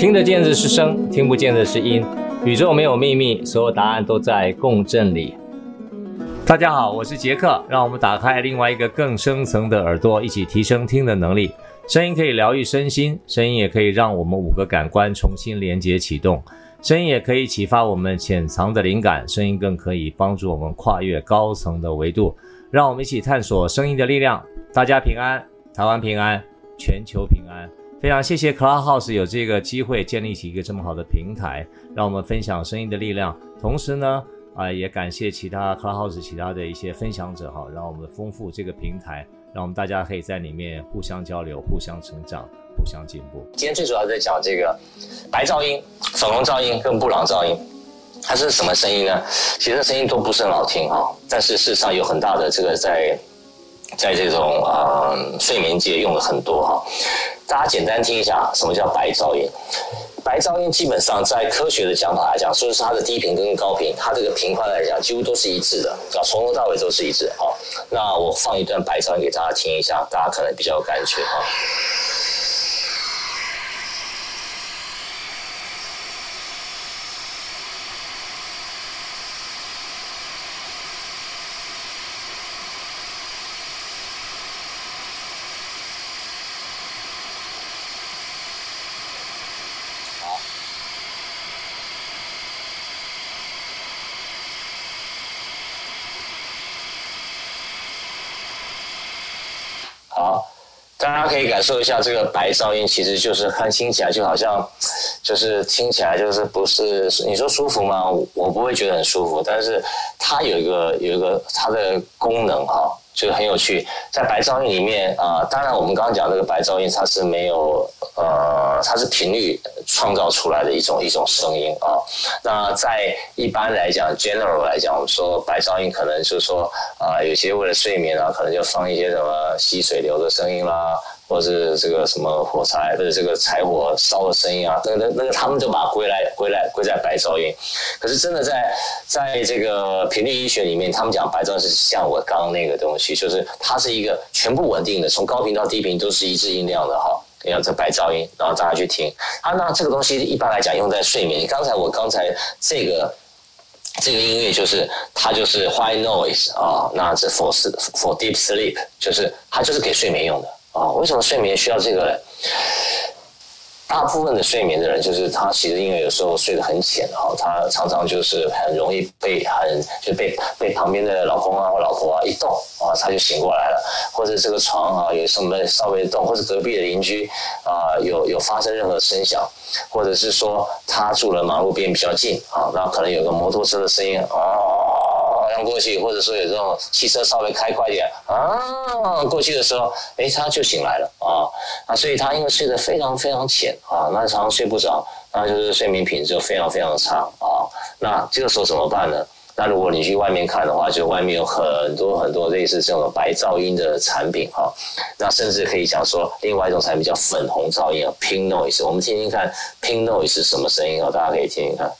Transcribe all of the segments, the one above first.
听得见的是声，听不见的是音。宇宙没有秘密，所有答案都在共振里。大家好，我是杰克，让我们打开另外一个更深层的耳朵，一起提升听的能力。声音可以疗愈身心，声音也可以让我们五个感官重新连接启动，声音也可以启发我们潜藏的灵感，声音更可以帮助我们跨越高层的维度。让我们一起探索声音的力量。大家平安，台湾平安，全球平安。非常谢谢 Clubhouse 有这个机会建立起一个这么好的平台，让我们分享声音的力量。同时呢，啊、也感谢其他 Clubhouse 其他的一些分享者哈，让我们丰富这个平台，让我们大家可以在里面互相交流、互相成长、互相进步。今天最主要在讲这个白噪音、粉红噪音跟布朗噪音，它是什么声音呢？其实声音都不是很好听哈，但是事实上有很大的这个在在这种啊、呃、睡眠界用了很多哈。大家简单听一下，什么叫白噪音？白噪音基本上在科学的讲法来讲，说是它的低频跟高频，它这个频宽来讲几乎都是一致的，啊，从头到尾都是一致。好，那我放一段白噪音给大家听一下，大家可能比较有感觉哈。大家可以感受一下这个白噪音，其实就是看听起来就好像，就是听起来就是不是你说舒服吗？我不会觉得很舒服，但是它有一个有一个它的功能哈。就很有趣，在白噪音里面啊、当然我们刚刚讲这个白噪音，它是没有呃，它是频率创造出来的一种一种声音啊。那在一般来讲，general 来讲，我们说白噪音可能就是说啊、有些为了睡眠啊，可能就放一些什么溪水流的声音啦。或是这个什么火柴，或者这个柴火烧的声音啊，那个、那那个他们都把归来归来归在白噪音。可是真的在在这个频率医学里面，他们讲白噪音是像我刚刚那个东西，就是它是一个全部稳定的，从高频到低频都是一致音量的哈。你看这白噪音，然后大家去听啊，那这个东西一般来讲用在睡眠。刚才我刚才这个这个音乐就是它就是 white noise 啊，那这 for for deep sleep，就是它就是给睡眠用的。啊、为什么睡眠需要这个呢？大部分的睡眠的人，就是他其实因为有时候睡得很浅哈，他常常就是很容易被很就被被旁边的老公啊或老婆啊一动啊，他就醒过来了，或者这个床啊有什么稍微动，或者隔壁的邻居啊有有发生任何声响，或者是说他住的马路边比较近啊，那可能有个摩托车的声音啊啊。过去，或者说有这种汽车稍微开快一点啊，过去的时候，哎，他就醒来了啊啊，所以他因为睡得非常非常浅啊，那常常睡不着，那就是睡眠品质就非常非常差啊。那这个时候怎么办呢？那如果你去外面看的话，就外面有很多很多类似这种白噪音的产品哈。那甚至可以讲说，另外一种产品叫粉红噪音啊，pink noise。我们听听看，pink noise 是什么声音啊？大家可以听听看。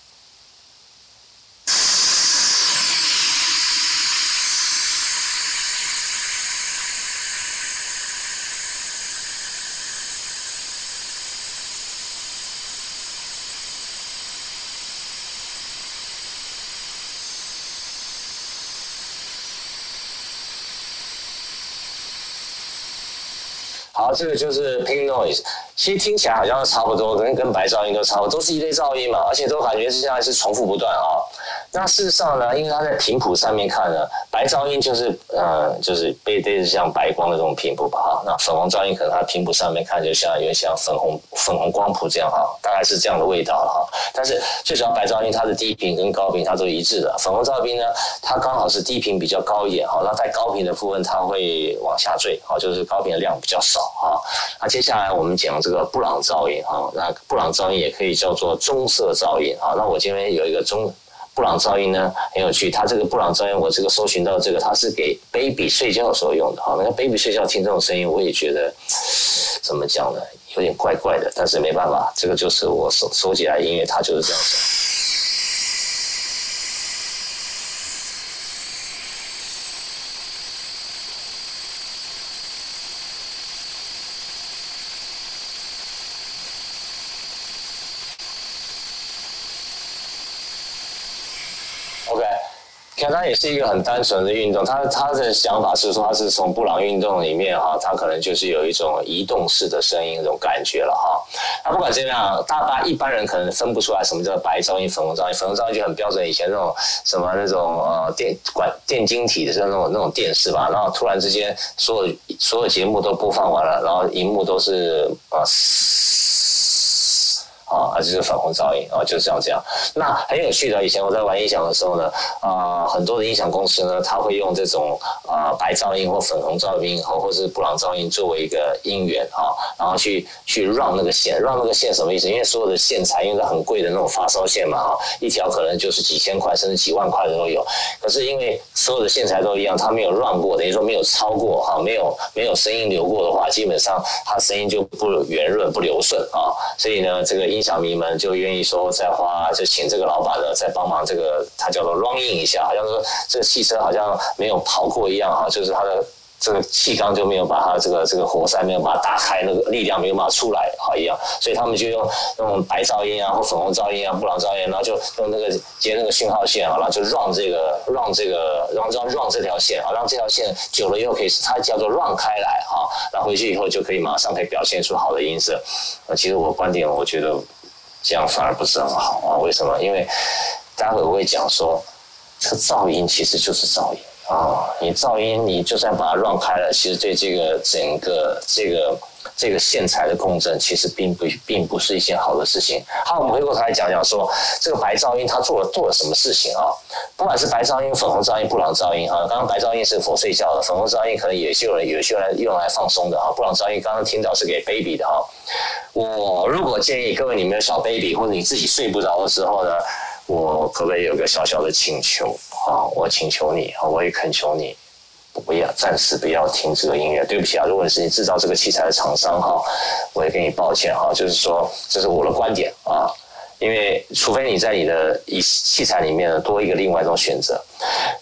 这个就是 pink noise，其实听起来好像差不多，跟跟白噪音都差不多，都是一类噪音嘛，而且都感觉是现在是重复不断啊。那事实上呢，因为它在频谱上面看呢，白噪音就是呃，就是背对着像白光的这种频谱吧哈。那粉红噪音可能它频谱上面看就像有点像粉红粉红光谱这样哈，大概是这样的味道了哈。但是最主要白噪音它的低频跟高频它都一致的，粉红噪音呢，它刚好是低频比较高一点哈，那在高频的部分它会往下坠哈，就是高频的量比较少好。那接下来我们讲这个布朗噪音哈，那布朗噪音也可以叫做棕色噪音啊。那我今天有一个棕。布朗噪音呢很有趣，它这个布朗噪音，我这个搜寻到这个，它是给 baby 睡觉的时候用的哈。那个 baby 睡觉听这种声音，我也觉得怎么讲呢，有点怪怪的，但是没办法，这个就是我收收集来音乐，它就是这样子。看它也是一个很单纯的运动，他他的想法是说，他是从布朗运动里面哈，他可能就是有一种移动式的声音那种感觉了哈。那不管怎样，大家一般人可能分不出来什么叫白噪音、粉红噪音。粉红噪音就很标准，以前那种什么那种呃电管电晶体的那种那种电视吧，然后突然之间所有所有节目都播放完了，然后荧幕都是呃。啊，就是粉红噪音啊，就是这样这样。那很有趣的，以前我在玩音响的时候呢，啊、很多的音响公司呢，他会用这种啊、白噪音或粉红噪音或或是布朗噪音作为一个音源啊，然后去去让那个线让那个线什么意思？因为所有的线材，因为它很贵的那种发烧线嘛，哈，一条可能就是几千块甚至几万块的都有。可是因为所有的线材都一样，它没有让过，等于说没有超过哈，没有没有声音流过的话，基本上它声音就不圆润不流顺啊。所以呢，这个音小迷们就愿意说再花，就请这个老板呢再帮忙，这个他叫做 running 一下，好像说这个汽车好像没有跑过一样哈，就是他的这个气缸就没有把它这个这个活塞没有把它打开，那个力量没有办法出来好一样，所以他们就用那种白噪音啊或粉红噪音啊布朗噪音，然后就用那个接那个讯号线啊，然后就 run 这个 run 这个让让让这条线啊，让这条线久了以后可以它叫做 run 开来哈，然后回去以后就可以马上可以表现出好的音色。呃，其实我观点我觉得。这样反而不是很好啊？为什么？因为待会我会讲说，这个噪音其实就是噪音啊。你噪音，你就算把它乱开了，其实对这个整个这个这个线材的共振，其实并不并不是一件好的事情。好，我们回过头来讲讲说，这个白噪音它做了做了什么事情啊？不管是白噪音、粉红噪音、布朗噪音啊，刚刚白噪音是否睡觉的，粉红噪音可能也是有人有些人用来放松的啊，布朗噪音刚刚听到是给 baby 的哈。我如果建议各位，你们有小 baby 或者你自己睡不着的时候呢，我可不可以有个小小的请求啊？我请求你，我也恳求你，不要暂时不要听这个音乐。对不起啊，如果你是你制造这个器材的厂商哈，我也给你抱歉哈，就是说这是我的观点啊，因为除非你在你的一器材里面呢多一个另外一种选择，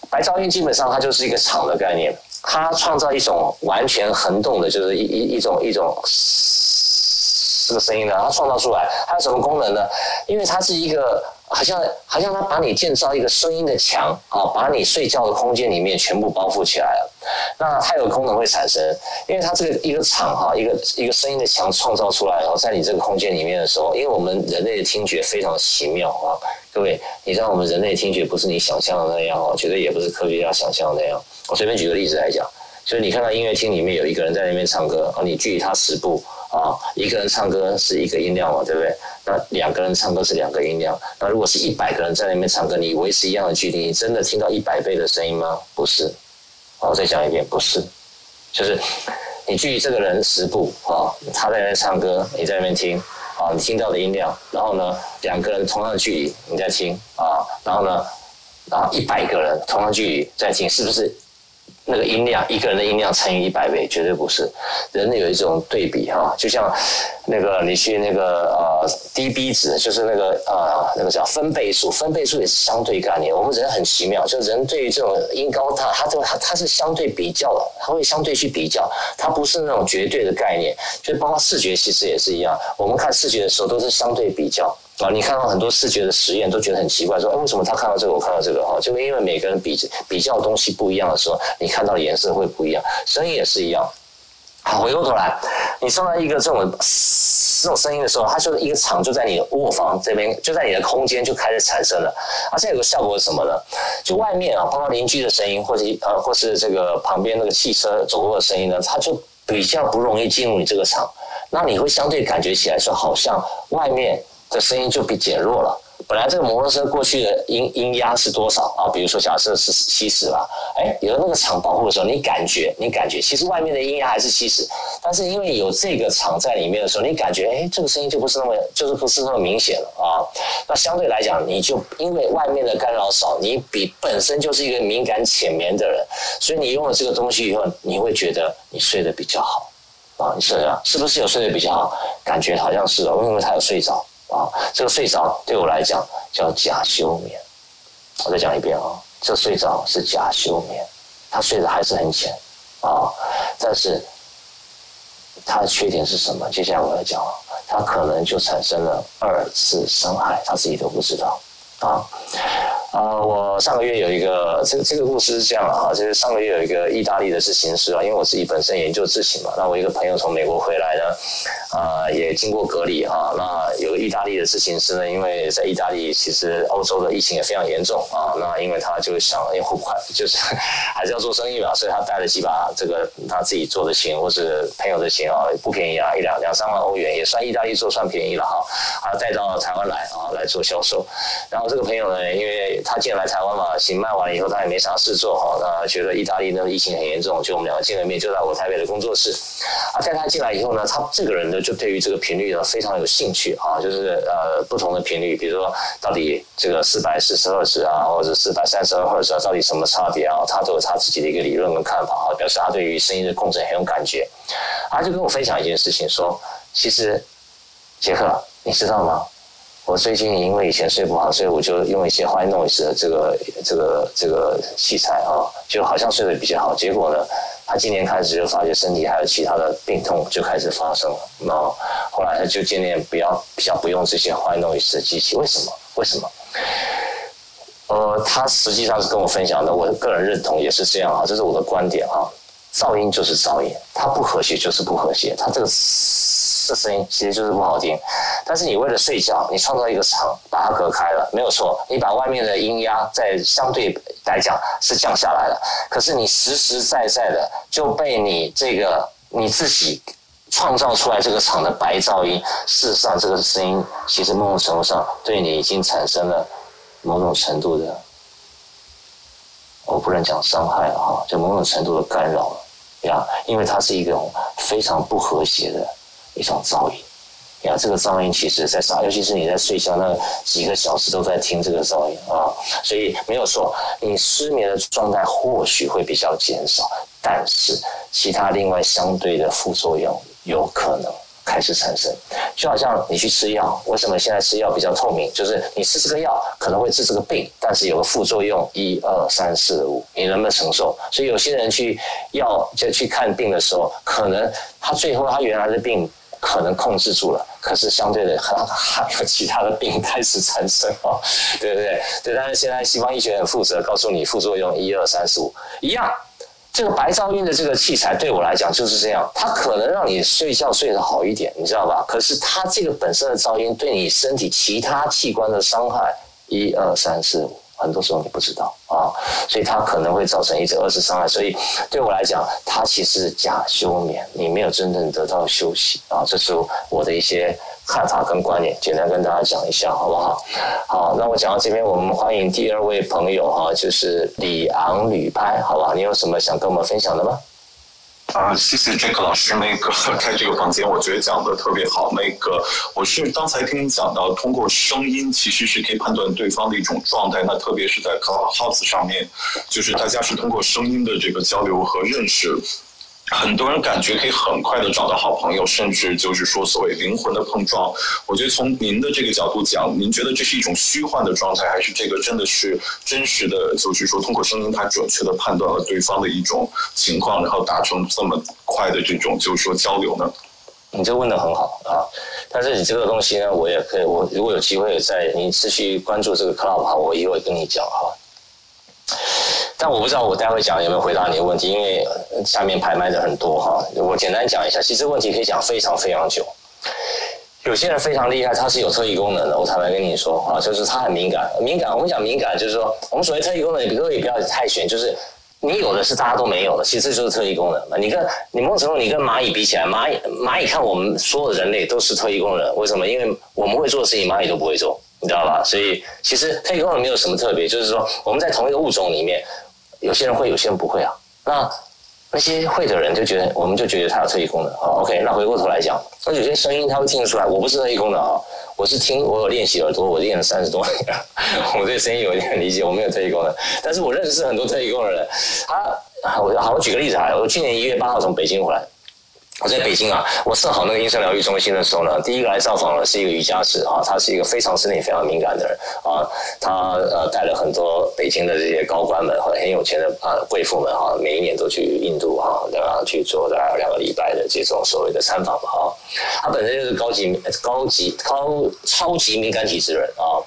白噪音基本上它就是一个场的概念，它创造一种完全恒动的，就是一一一种一种。这个声音呢，它创造出来，它有什么功能呢？因为它是一个，好像好像它把你建造一个声音的墙啊，把你睡觉的空间里面全部包覆起来了。那它有功能会产生，因为它这个一个场哈，一个一个声音的墙创造出来，然后在你这个空间里面的时候，因为我们人类的听觉非常奇妙啊，各位，你知道我们人类听觉不是你想象的那样哦，绝对也不是科学家想象的那样。我随便举个例子来讲，就是你看到音乐厅里面有一个人在那边唱歌，啊，你距离他十步。啊，一个人唱歌是一个音量嘛，对不对？那两个人唱歌是两个音量。那如果是一百个人在那边唱歌，你维持一样的距离，你真的听到一百倍的声音吗？不是。好，我再讲一遍，不是。就是你距离这个人十步啊，他在那边唱歌，你在那边听啊，你听到的音量。然后呢，两个人同样的距离你在听啊，然后呢，然后一百个人同样距离在听，是不是？那个音量，一个人的音量乘以一百倍，绝对不是。人有一种对比哈，就像那个你去那个呃 dB 值，就是那个呃那个叫分贝数，分贝数也是相对概念。我们人很奇妙，就人对于这种音高大，它都它它是相对比较的，它会相对去比较，它不是那种绝对的概念。就包括视觉，其实也是一样。我们看视觉的时候，都是相对比较。啊，你看到很多视觉的实验，都觉得很奇怪，说，哎，为什么他看到这个，我看到这个？哈，就因为每个人比比较东西不一样的时候，你看到的颜色会不一样，声音也是一样。好，回过头来，你送到一个这种这种声音的时候，它就是一个场，就在你的卧房这边，就在你的空间就开始产生了。而且有个效果是什么呢？就外面啊，包括邻居的声音，或者呃，或是这个旁边那个汽车走过的声音呢，它就比较不容易进入你这个场。那你会相对感觉起来说，好像外面。这声音就比减弱了。本来这个摩托车过去的音音压是多少啊？比如说假设是七十吧，哎，有了那个场保护的时候，你感觉你感觉其实外面的音压还是七十，但是因为有这个场在里面的时候，你感觉哎，这个声音就不是那么就是不是那么明显了啊。那相对来讲，你就因为外面的干扰少，你比本身就是一个敏感浅眠的人，所以你用了这个东西以后，你会觉得你睡得比较好啊。你睡啊，是不是有睡得比较好？感觉好像是哦，因为他有睡着。啊，这个睡着对我来讲叫假休眠。我再讲一遍啊，这睡着是假休眠，他睡得还是很浅啊，但是他的缺点是什么？接下来我要讲，他可能就产生了二次伤害，他自己都不知道啊。啊、我上个月有一个这这个故事是这样的啊，就是上个月有一个意大利的自行师啊，因为我自己本身研究自行嘛，那我一个朋友从美国回来呢，啊、也经过隔离啊，那有个意大利的自行师呢，因为在意大利其实欧洲的疫情也非常严重啊，那因为他就想因为付款就是 还是要做生意嘛，所以他带了几把这个他自己做的琴或是朋友的琴啊，不便宜啊，一两两三万欧元，也算意大利做算便宜了哈，啊，带到台湾来啊来做销售，然后这个朋友呢，因为他进来台湾嘛，琴卖完了以后他也没啥事做哈，那觉得意大利那个疫情很严重，就我们两个见了面，就在我台北的工作室。啊，带他进来以后呢，他这个人呢就对于这个频率呢非常有兴趣啊，就是呃不同的频率，比如说到底这个四百四十赫兹啊，或者四百三十二赫兹啊，到底什么差别啊？他都有他自己的一个理论跟看法啊，表示他对于声音的共振很有感觉。他就跟我分享一件事情，说其实杰克，你知道吗？我最近因为以前睡不好，所以我就用一些 white noise 的这个这个这个器材啊，就好像睡得比较好。结果呢，他今年开始就发觉身体还有其他的病痛就开始发生了。那后来他就渐渐不要比较不用这些 white noise 的机器。为什么？为什么？呃，他实际上是跟我分享的，我个人认同也是这样啊，这是我的观点啊。噪音就是噪音，它不和谐就是不和谐，它这个。这声音其实就是不好听，但是你为了睡觉，你创造一个场把它隔开了，没有错。你把外面的音压在相对来讲是降下来了，可是你实实在在的就被你这个你自己创造出来这个场的白噪音，事实上这个声音其实某种程度上对你已经产生了某种程度的，我不能讲伤害了哈，就某种程度的干扰了呀，因为它是一种非常不和谐的。一种噪音，呀，这个噪音其实在上？尤其是你在睡觉那几个小时都在听这个噪音啊，所以没有错，你失眠的状态或许会比较减少，但是其他另外相对的副作用有可能开始产生。就好像你去吃药，为什么现在吃药比较透明？就是你吃这个药可能会治这个病，但是有个副作用一二三四五，你能不能承受？所以有些人去药就去看病的时候，可能他最后他原来的病。可能控制住了，可是相对的，还还有其他的病开始产生哦，对不对？对，但是现在西方医学很负责，告诉你副作用一二三四五一样。这个白噪音的这个器材对我来讲就是这样，它可能让你睡觉睡得好一点，你知道吧？可是它这个本身的噪音对你身体其他器官的伤害一二三四五。很多时候你不知道啊，所以它可能会造成一次二次伤害。所以对我来讲，它其实是假休眠，你没有真正得到休息啊。这是我的一些看法跟观念，简单跟大家讲一下，好不好？好，那我讲到这边，我们欢迎第二位朋友哈，就是李昂旅拍，好吧？你有什么想跟我们分享的吗？啊，谢谢 Jack 老师，那个 开这个房间，我觉得讲的特别好。那个我是刚才听你讲到，通过声音其实是可以判断对方的一种状态。那特别是在 Clubhouse 上面，就是大家是通过声音的这个交流和认识。很多人感觉可以很快的找到好朋友，甚至就是说所谓灵魂的碰撞。我觉得从您的这个角度讲，您觉得这是一种虚幻的状态，还是这个真的是真实的？就是说通过声音，它准确的判断了对方的一种情况，然后达成这么快的这种就是说交流呢？你这问的很好啊，但是你这个东西呢，我也可以，我如果有机会在你持续关注这个 Club 哈，我也会跟你讲哈。但我不知道我待会讲有没有回答你的问题，因为下面拍卖的很多哈。我简单讲一下，其实问题可以讲非常非常久。有些人非常厉害，他是有特异功能的。我坦白跟你说啊，就是他很敏感，敏感。我们讲敏感，就是说我们所谓特异功能，你比如说也不要太玄，就是你有的是大家都没有的，其实这就是特异功能嘛。你跟你某种程度，你跟蚂蚁比起来，蚂蚁蚂蚁看我们所有人类都是特异功能，为什么？因为我们会做的事情，蚂蚁都不会做，你知道吧？所以其实特异功能没有什么特别，就是说我们在同一个物种里面。有些人会，有些人不会啊。那那些会的人就觉得，我们就觉得他有特异功能啊。OK，那回过头来讲，那有些声音他会听得出来，我不是特异功能啊，我是听，我有练习耳朵，我练了三十多年，我对声音有一点理解，我没有特异功能，但是我认识很多特异功能的人。他，我好，我举个例子啊，我去年一月八号从北京回来。我在北京啊，我设好那个音声疗愈中心的时候呢，第一个来造访的是一个瑜伽师啊，他是一个非常身体非常敏感的人啊，他呃带了很多北京的这些高官们和很有钱的啊贵妇们哈，每一年都去印度哈，对吧？去做大概两个礼拜的这种所谓的参访吧哈，他本身就是高级高级高超级敏感体质人啊。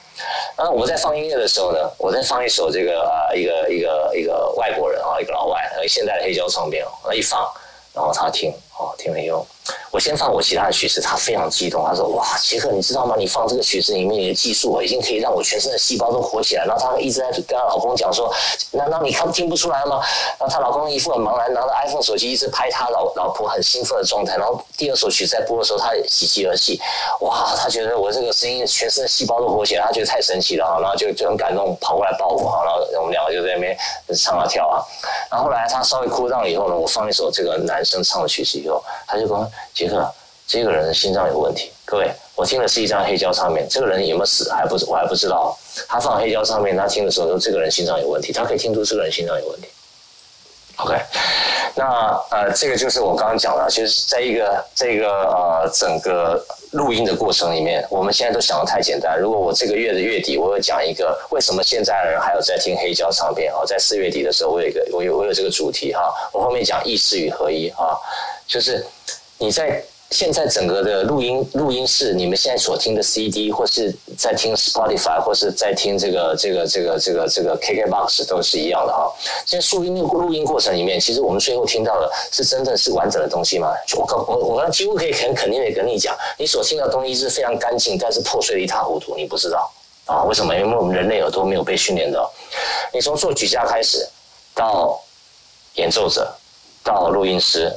然后我在放音乐的时候呢，我在放一首这个啊一个一个一个外国人啊一个老外，现在的黑胶唱片哦，一放，然后他听哦听没用。我先放我其他的曲子，他非常激动，他说：“哇，杰克，你知道吗？你放这个曲子里面，你的技术已经可以让我全身的细胞都活起来。”然后他一直在跟他老公讲说：“难道你看听不出来吗？”然后她老公一副很茫然，拿着 iPhone 手机一直拍他老老婆很兴奋的状态。然后第二首曲子在播的时候，他喜极而泣，哇，他觉得我这个声音全身的细胞都活起来，他觉得太神奇了哈，然后就就很感动，跑过来抱我哈，然后我们两个就在那边唱啊跳啊。然后后来他稍微哭上以后呢，我放一首这个男生唱的曲子以后，他就说：“杰克。”这个人的心脏有问题，各位，我听的是一张黑胶唱片，这个人有没有死还不我还不知道。他放黑胶唱片，他听的时候说这个人心脏有问题，他可以听出这个人心脏有问题。OK，那呃，这个就是我刚刚讲的，其实在一个这个呃整个录音的过程里面，我们现在都想的太简单。如果我这个月的月底，我有讲一个为什么现在的人还有在听黑胶唱片啊，在四月底的时候，我有一个我有我有这个主题哈，我后面讲意识与合一哈，就是你在。现在整个的录音录音室，你们现在所听的 CD，或是在听 Spotify，或是在听这个这个这个这个这个 KKBOX，都是一样的哈。现在录音录录音过程里面，其实我们最后听到的是真正是完整的东西吗？我我我刚几乎可以很肯定的跟你讲，你所听到的东西是非常干净，但是破碎的一塌糊涂，你不知道啊？为什么？因为我们人类耳朵没有被训练的。你从作曲家开始，到演奏者，到录音师。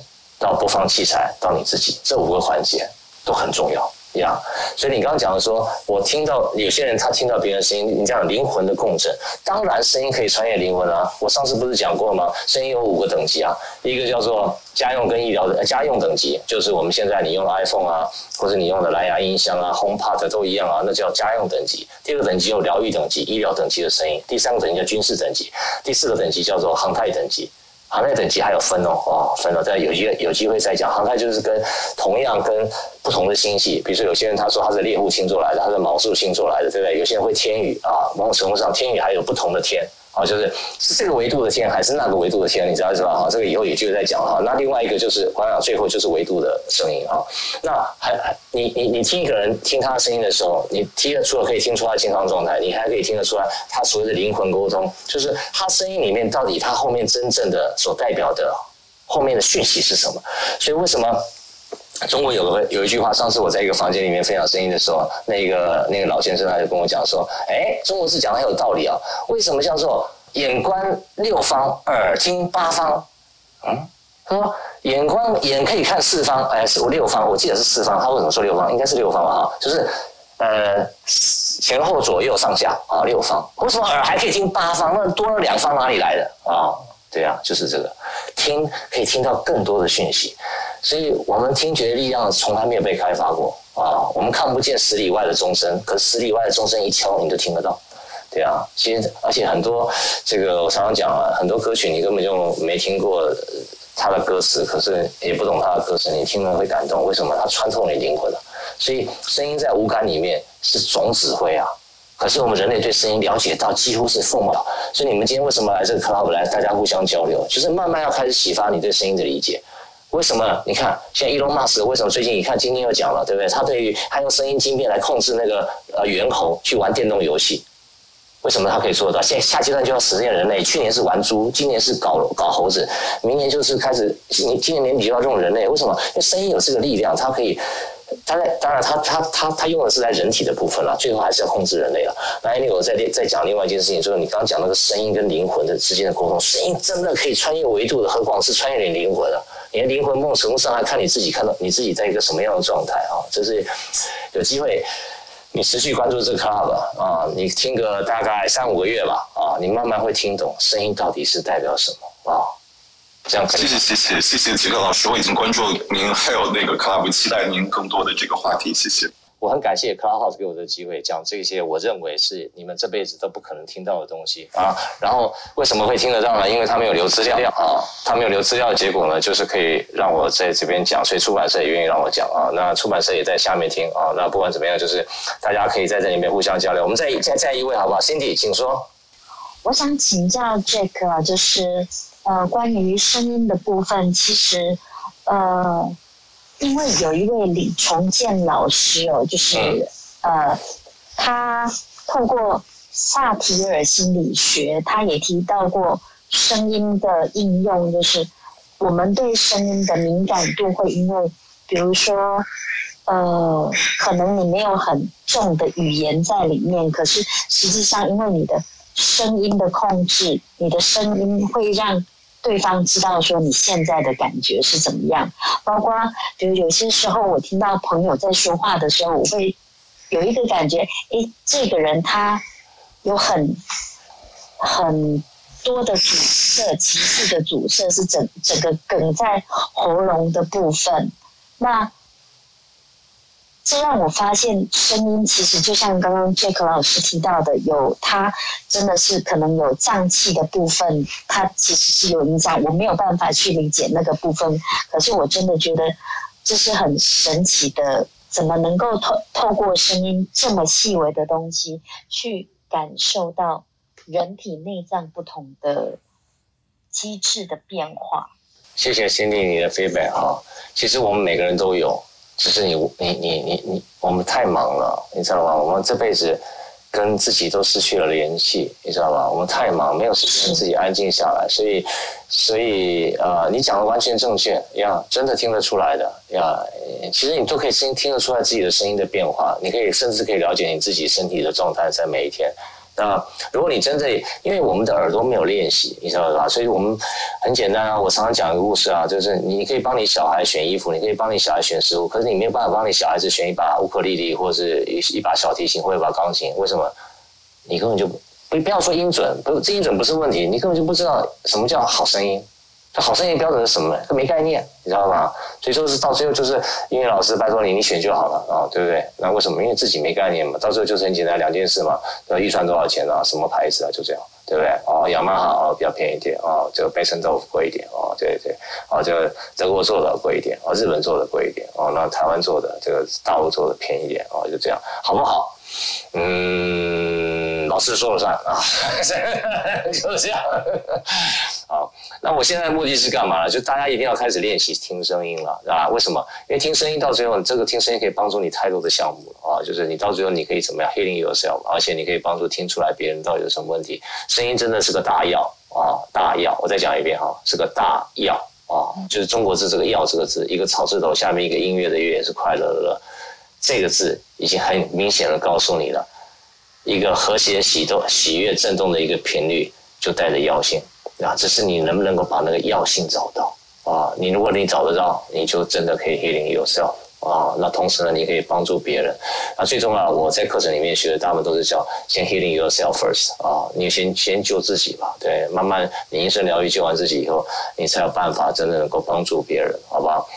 到播放器材，到你自己，这五个环节都很重要呀。Yeah. 所以你刚刚讲的说，我听到有些人他听到别人的声音，你讲灵魂的共振，当然声音可以穿越灵魂啊。我上次不是讲过吗？声音有五个等级啊，一个叫做家用跟医疗的家用等级，就是我们现在你用的 iPhone 啊，或者你用的蓝牙音箱啊、HomePod 都一样啊，那叫家用等级。第二个等级有疗愈等级、医疗等级的声音。第三个等级叫军事等级，第四个等级叫做航太等级。航太等级还有分哦，哦，分了，再有机会有机会再讲。航太就是跟同样跟不同的星系，比如说有些人他说他是猎户星座来的，他是毛宿星座来的，对不对？有些人会天宇啊，某种程度上天宇还有不同的天。啊，就是是这个维度的天还是那个维度的天，你知道是吧？哈，这个以后有机会再讲哈。那另外一个就是，我想最后就是维度的声音啊。那还还你你你听一个人听他的声音的时候，你听得除了可以听出他的健康状态，你还可以听得出来他所谓的灵魂沟通，就是他声音里面到底他后面真正的所代表的后面的讯息是什么？所以为什么中国有个有一句话，上次我在一个房间里面分享声音的时候，那个那个老先生他就跟我讲说，哎，中国是讲的很有道理啊，为什么叫做？眼观六方，耳听八方。嗯，他说眼观眼可以看四方，哎，是六方，我记得是四方。他为什么说六方？应该是六方吧？哈，就是呃前后左右上下啊，六方。为什么耳还可以听八方？那多了两方哪里来的啊？对啊，就是这个，听可以听到更多的讯息。所以我们听觉力量从来没有被开发过啊。我们看不见十里外的钟声，可十里外的钟声一敲，你就听得到。对啊，其实而且很多这个我常常讲啊，很多歌曲你根本就没听过他的歌词，可是也不懂他的歌词，你听了会感动。为什么？它穿透你灵魂了。所以声音在五感里面是总指挥啊。可是我们人类对声音了解到几乎是凤毛。所以你们今天为什么来这个 club 来，大家互相交流，就是慢慢要开始启发你对声音的理解。为什么？你看，现在 Elon Musk 为什么最近你看今天又讲了，对不对？他对于他用声音晶片来控制那个呃猿猴去玩电动游戏。为什么他可以做到？现在下阶段就要实现人类。去年是玩猪，今年是搞搞猴子，明年就是开始，今今年年底就要用人类。为什么？因为声音有这个力量，它可以，它在当然它它它它用的是在人体的部分了，最后还是要控制人类了。来，那我再再讲另外一件事情，就是你刚刚讲那个声音跟灵魂的之间的沟通，声音真的可以穿越维度的，何况是穿越你灵魂了。你的灵魂梦成功上来看你自己，看到你自己在一个什么样的状态啊？这是有机会。你持续关注这个 club 啊，你听个大概三五个月吧啊，你慢慢会听懂声音到底是代表什么啊。这样。谢谢谢谢谢谢杰克老师，我已经关注您，还有那个 club，期待您更多的这个话题，谢谢。我很感谢 Clubhouse 给我的机会，讲这些我认为是你们这辈子都不可能听到的东西啊。然后为什么会听得到呢？因为他没有留资料啊，他没有留资料的结果呢，就是可以让我在这边讲，所以出版社也愿意让我讲啊。那出版社也在下面听啊。那不管怎么样，就是大家可以在这里面互相交流。我们再再再一位好不好？Cindy，请说。我想请教 Jack 啊，就是呃，关于声音的部分，其实呃。因为有一位李重建老师哦，就是、嗯、呃，他透过萨提尔心理学，他也提到过声音的应用，就是我们对声音的敏感度会因为，比如说，呃，可能你没有很重的语言在里面，可是实际上因为你的声音的控制，你的声音会让对方知道说你现在的感觉是怎么样。包括比如有些时候我听到朋友在说话的时候，我会有一个感觉，诶，这个人他。有很很多的阻塞，情绪的阻塞是整整个梗在喉咙的部分。那这让我发现，声音其实就像刚刚 Jack 老师提到的，有它真的是可能有脏器的部分，它其实是有影响。我没有办法去理解那个部分，可是我真的觉得这是很神奇的，怎么能够透透过声音这么细微的东西去。感受到人体内脏不同的机制的变化。谢谢心蒂你的 feedback 哈，其实我们每个人都有，只是你你你你你，我们太忙了，你知道吗？我们这辈子跟自己都失去了联系，你知道吗？我们太忙，没有时间自己安静下来，所以所以呃，你讲的完全正确呀，真的听得出来的呀。其实你都可以听听得出来自己的声音的变化，你可以甚至可以了解你自己身体的状态在每一天。那如果你真的，因为我们的耳朵没有练习，你知道吧？所以我们很简单啊。我常常讲一个故事啊，就是你可以帮你小孩选衣服，你可以帮你小孩选食物，可是你没有办法帮你小孩子选一把乌克丽丽，或者是一一把小提琴，或者一把钢琴。为什么？你根本就不不要说音准，不这音准不是问题，你根本就不知道什么叫好声音。好声音标准是什么？他没概念，你知道吗？所以说是到最后就是音乐老师拜托你，你选就好了啊，对不对？那为什么？因为自己没概念嘛。到最后就是很简单两件事嘛，那预算多少钱啊？什么牌子啊？就这样，对不对？哦，雅马哈哦比较便宜点哦，这个北辰豆腐贵一点哦，对对，哦这个德国做的贵一点哦，日本做的贵一点哦，那台湾做的这个大陆做的便宜点哦，就这样，好不好？嗯，老师说了算啊，就这样，好。那我现在的目的是干嘛呢？就大家一定要开始练习听声音了，啊？为什么？因为听声音到最后，这个听声音可以帮助你太多的项目了啊！就是你到最后你可以怎么样 healing yourself，而且你可以帮助听出来别人到底有什么问题。声音真的是个大药啊，大药！我再讲一遍哈，是个大药啊！就是中国字这个“药”这个字，一个草字头下面一个音乐的“乐”，是快乐的“乐”，这个字已经很明显的告诉你了，一个和谐、喜动、喜悦、震动的一个频率，就带着药性。啊，只是你能不能够把那个药性找到啊？你如果你找得到，你就真的可以 healing yourself 啊。那同时呢，你可以帮助别人。那最重要，我在课程里面学的，大部分都是叫先 healing yourself first 啊，你先先救自己吧。对，慢慢你一生疗愈救完自己以后，你才有办法真的能够帮助别人，好不好？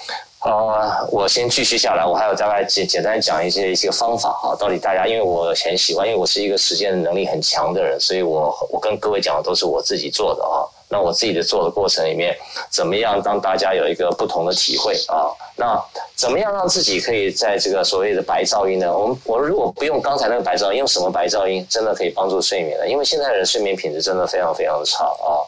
呃，我先继续下来，我还有大概简简单讲一些一些方法哈。到底大家，因为我很喜欢，因为我是一个实践能力很强的人，所以我我跟各位讲的都是我自己做的啊。那我自己的做的过程里面，怎么样让大家有一个不同的体会啊？那怎么样让自己可以在这个所谓的白噪音呢？我们我如果不用刚才那个白噪音，用什么白噪音真的可以帮助睡眠呢？因为现在人睡眠品质真的非常非常的差啊。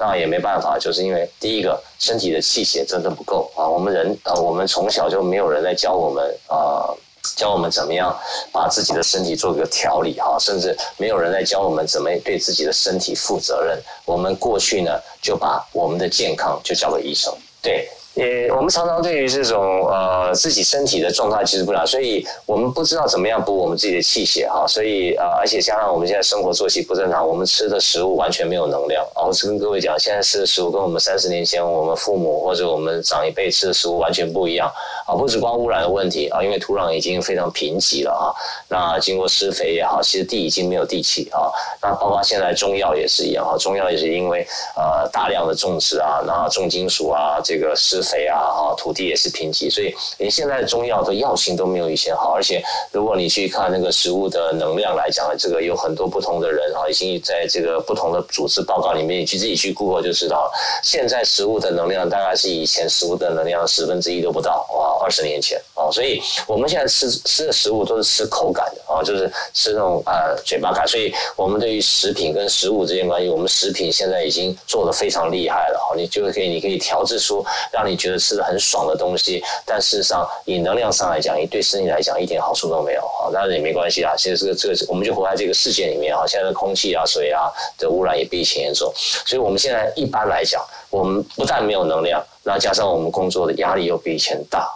那也没办法，就是因为第一个身体的气血真的不够啊。我们人呃，我们从小就没有人来教我们啊，教我们怎么样把自己的身体做一个调理哈，甚至没有人来教我们怎么对自己的身体负责任。我们过去呢，就把我们的健康就交给医生，对。也，我们常常对于这种呃自己身体的状态其实不了，所以我们不知道怎么样补我们自己的气血哈，所以呃，而且加上我们现在生活作息不正常，我们吃的食物完全没有能量啊。我是跟各位讲，现在吃的食物跟我们三十年前我们父母或者我们长一辈吃的食物完全不一样啊，不止光污染的问题啊，因为土壤已经非常贫瘠了啊，那经过施肥也好，其实地已经没有地气啊，那包括现在中药也是一样啊，中药也是因为呃大量的种植啊，那重金属啊，这个肥啊，哈，土地也是贫瘠，所以连现在的中药的药性都没有以前好。而且，如果你去看那个食物的能量来讲，这个有很多不同的人哈，已经在这个不同的组织报告里面，你去自己去 Google 就知道。现在食物的能量大概是以前食物的能量十分之一都不到哇，二十年前啊，所以我们现在吃吃的食物都是吃口感的。啊，就是吃那种呃嘴巴干。所以我们对于食品跟食物之间关系，我们食品现在已经做得非常厉害了哈，你就可以你可以调制出让你觉得吃的很爽的东西，但事实上以能量上来讲，你对身体来讲一点好处都没有啊，但是也没关系啊，其实这个这个我们就活在这个世界里面啊，现在的空气啊水啊的污染也比以前严重，所以我们现在一般来讲，我们不但没有能量。那加上我们工作的压力又比以前大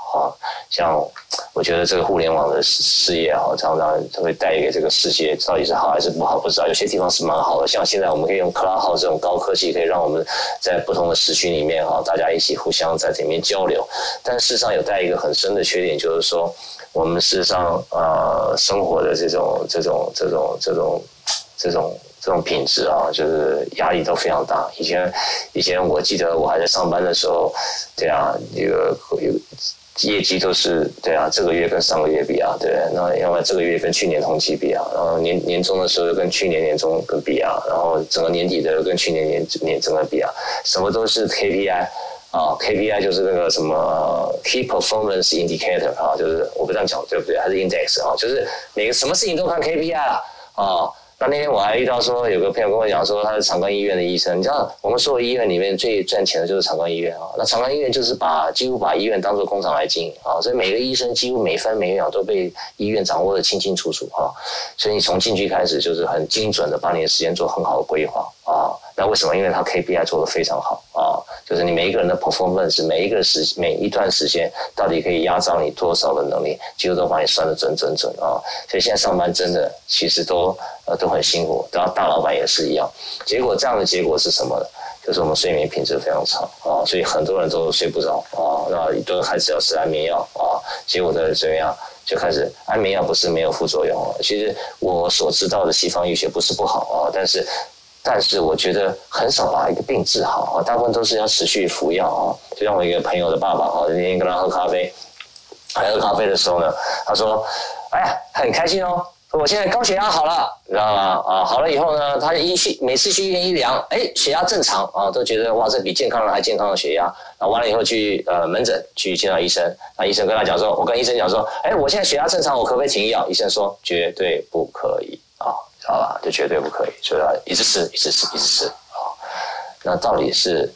像我觉得这个互联网的事业哈，常常会带给这个世界到底是好还是不好不知道。有些地方是蛮好的，像现在我们可以用 Clubhouse 这种高科技，可以让我们在不同的时区里面哈，大家一起互相在里面交流。但事实上有带一个很深的缺点，就是说我们事实上呃生活的这种这种这种这种这种。这种品质啊，就是压力都非常大。以前，以前我记得我还在上班的时候，对啊，这个有业绩都是对啊，这个月跟上个月比啊，对，那要么这个月跟去年同期比啊，然后年年终的时候跟去年年终跟比啊，然后整个年底的跟去年年年整个比啊，什么都是 KPI 啊，KPI 就是那个什么 Key Performance Indicator 啊，就是我不这样讲对不对？还是 Index 啊，就是每个什么事情都看 KPI 啊。啊那天我还遇到说，有个朋友跟我讲说，他是长庚医院的医生。你知道，我们所有医院里面最赚钱的就是长庚医院啊。那长庚医院就是把几乎把医院当做工厂来经营啊，所以每个医生几乎每分每秒都被医院掌握得清清楚楚啊。所以你从进去开始就是很精准的把你的时间做很好的规划啊。那为什么？因为他 KPI 做得非常好啊，就是你每一个人的 performance，每一个时每一段时间到底可以压榨你多少的能力，几乎都把你算得准准准啊。所以现在上班真的其实都呃都很辛苦，然后大老板也是一样。结果这样的结果是什么呢？就是我们睡眠品质非常差啊，所以很多人都睡不着啊，那都开始要吃安眠药啊，结果的怎么样？就开始安眠药不是没有副作用啊。其实我所知道的西方医学不是不好啊，但是。但是我觉得很少把一个病治好啊，大部分都是要持续服药啊。就像我一个朋友的爸爸啊，那天跟他喝咖啡，还喝咖啡的时候呢，他说：“哎呀，很开心哦，我现在高血压好了，你知道吗？啊，好了以后呢，他一去每次去医院一量，哎，血压正常啊，都觉得哇，这比健康人还健康的血压。然后完了以后去呃门诊去见到医生，那医生跟他讲说，我跟医生讲说，哎，我现在血压正常，我可不可以停药？医生说绝对不可以啊。”好吧，就绝对不可以，就要一直吃，一直吃，一直吃啊。那到底是，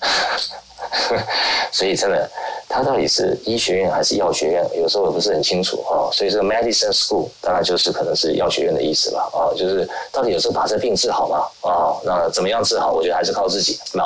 所以真的。它到底是医学院还是药学院？有时候我不是很清楚啊。所以这个 medicine school 当然就是可能是药学院的意思吧啊。就是到底有时候把这病治好吗？啊，那怎么样治好？我觉得还是靠自己。那，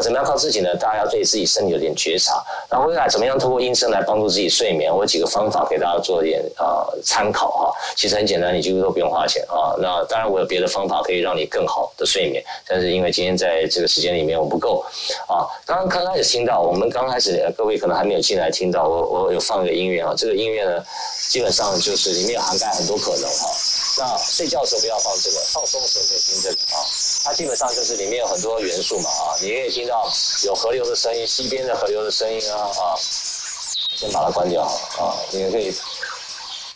怎么样靠自己呢？大家要对自己身体有点觉察。然后未来怎么样通过音声来帮助自己睡眠？我有几个方法给大家做一点啊参考哈。其实很简单，你几乎都不用花钱啊。那当然我有别的方法可以让你更好的睡眠，但是因为今天在这个时间里面我不够啊。刚刚刚开始听到，我们刚开始各位可能还。还没有进来听到我，我有放一个音乐啊，这个音乐呢，基本上就是里面涵盖很多可能哈。那睡觉的时候不要放这个，放松的时候可以听这个啊。它基本上就是里面有很多元素嘛啊，你可以听到有河流的声音，西边的河流的声音啊啊。先把它关掉啊，你也可以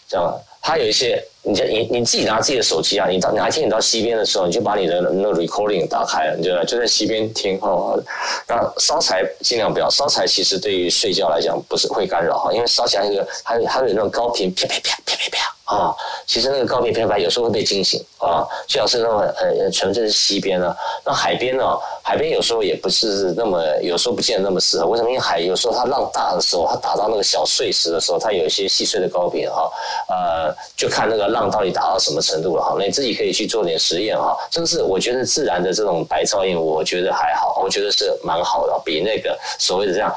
这样。它有一些，你你你自己拿自己的手机啊，你到哪一天你到西边的时候，你就把你的那 recording 打开了，你就就在西边听哦。那烧柴尽量不要，烧柴其实对于睡觉来讲不是会干扰哈，因为烧起来那个它它有那种高频啪啪啪啪啪啪。啊，其实那个高频漂白有时候会被惊醒啊，最好是那种呃纯粹是溪边呢，那海边呢，海边有时候也不是那么，有时候不见得那么适合。为什么？因为海有时候它浪大的时候，它打到那个小碎石的时候，它有一些细碎的高频哈，呃，就看那个浪到底打到什么程度了哈。那你自己可以去做点实验哈。这个是我觉得自然的这种白噪音，我觉得还好，我觉得是蛮好的，比那个所谓的这样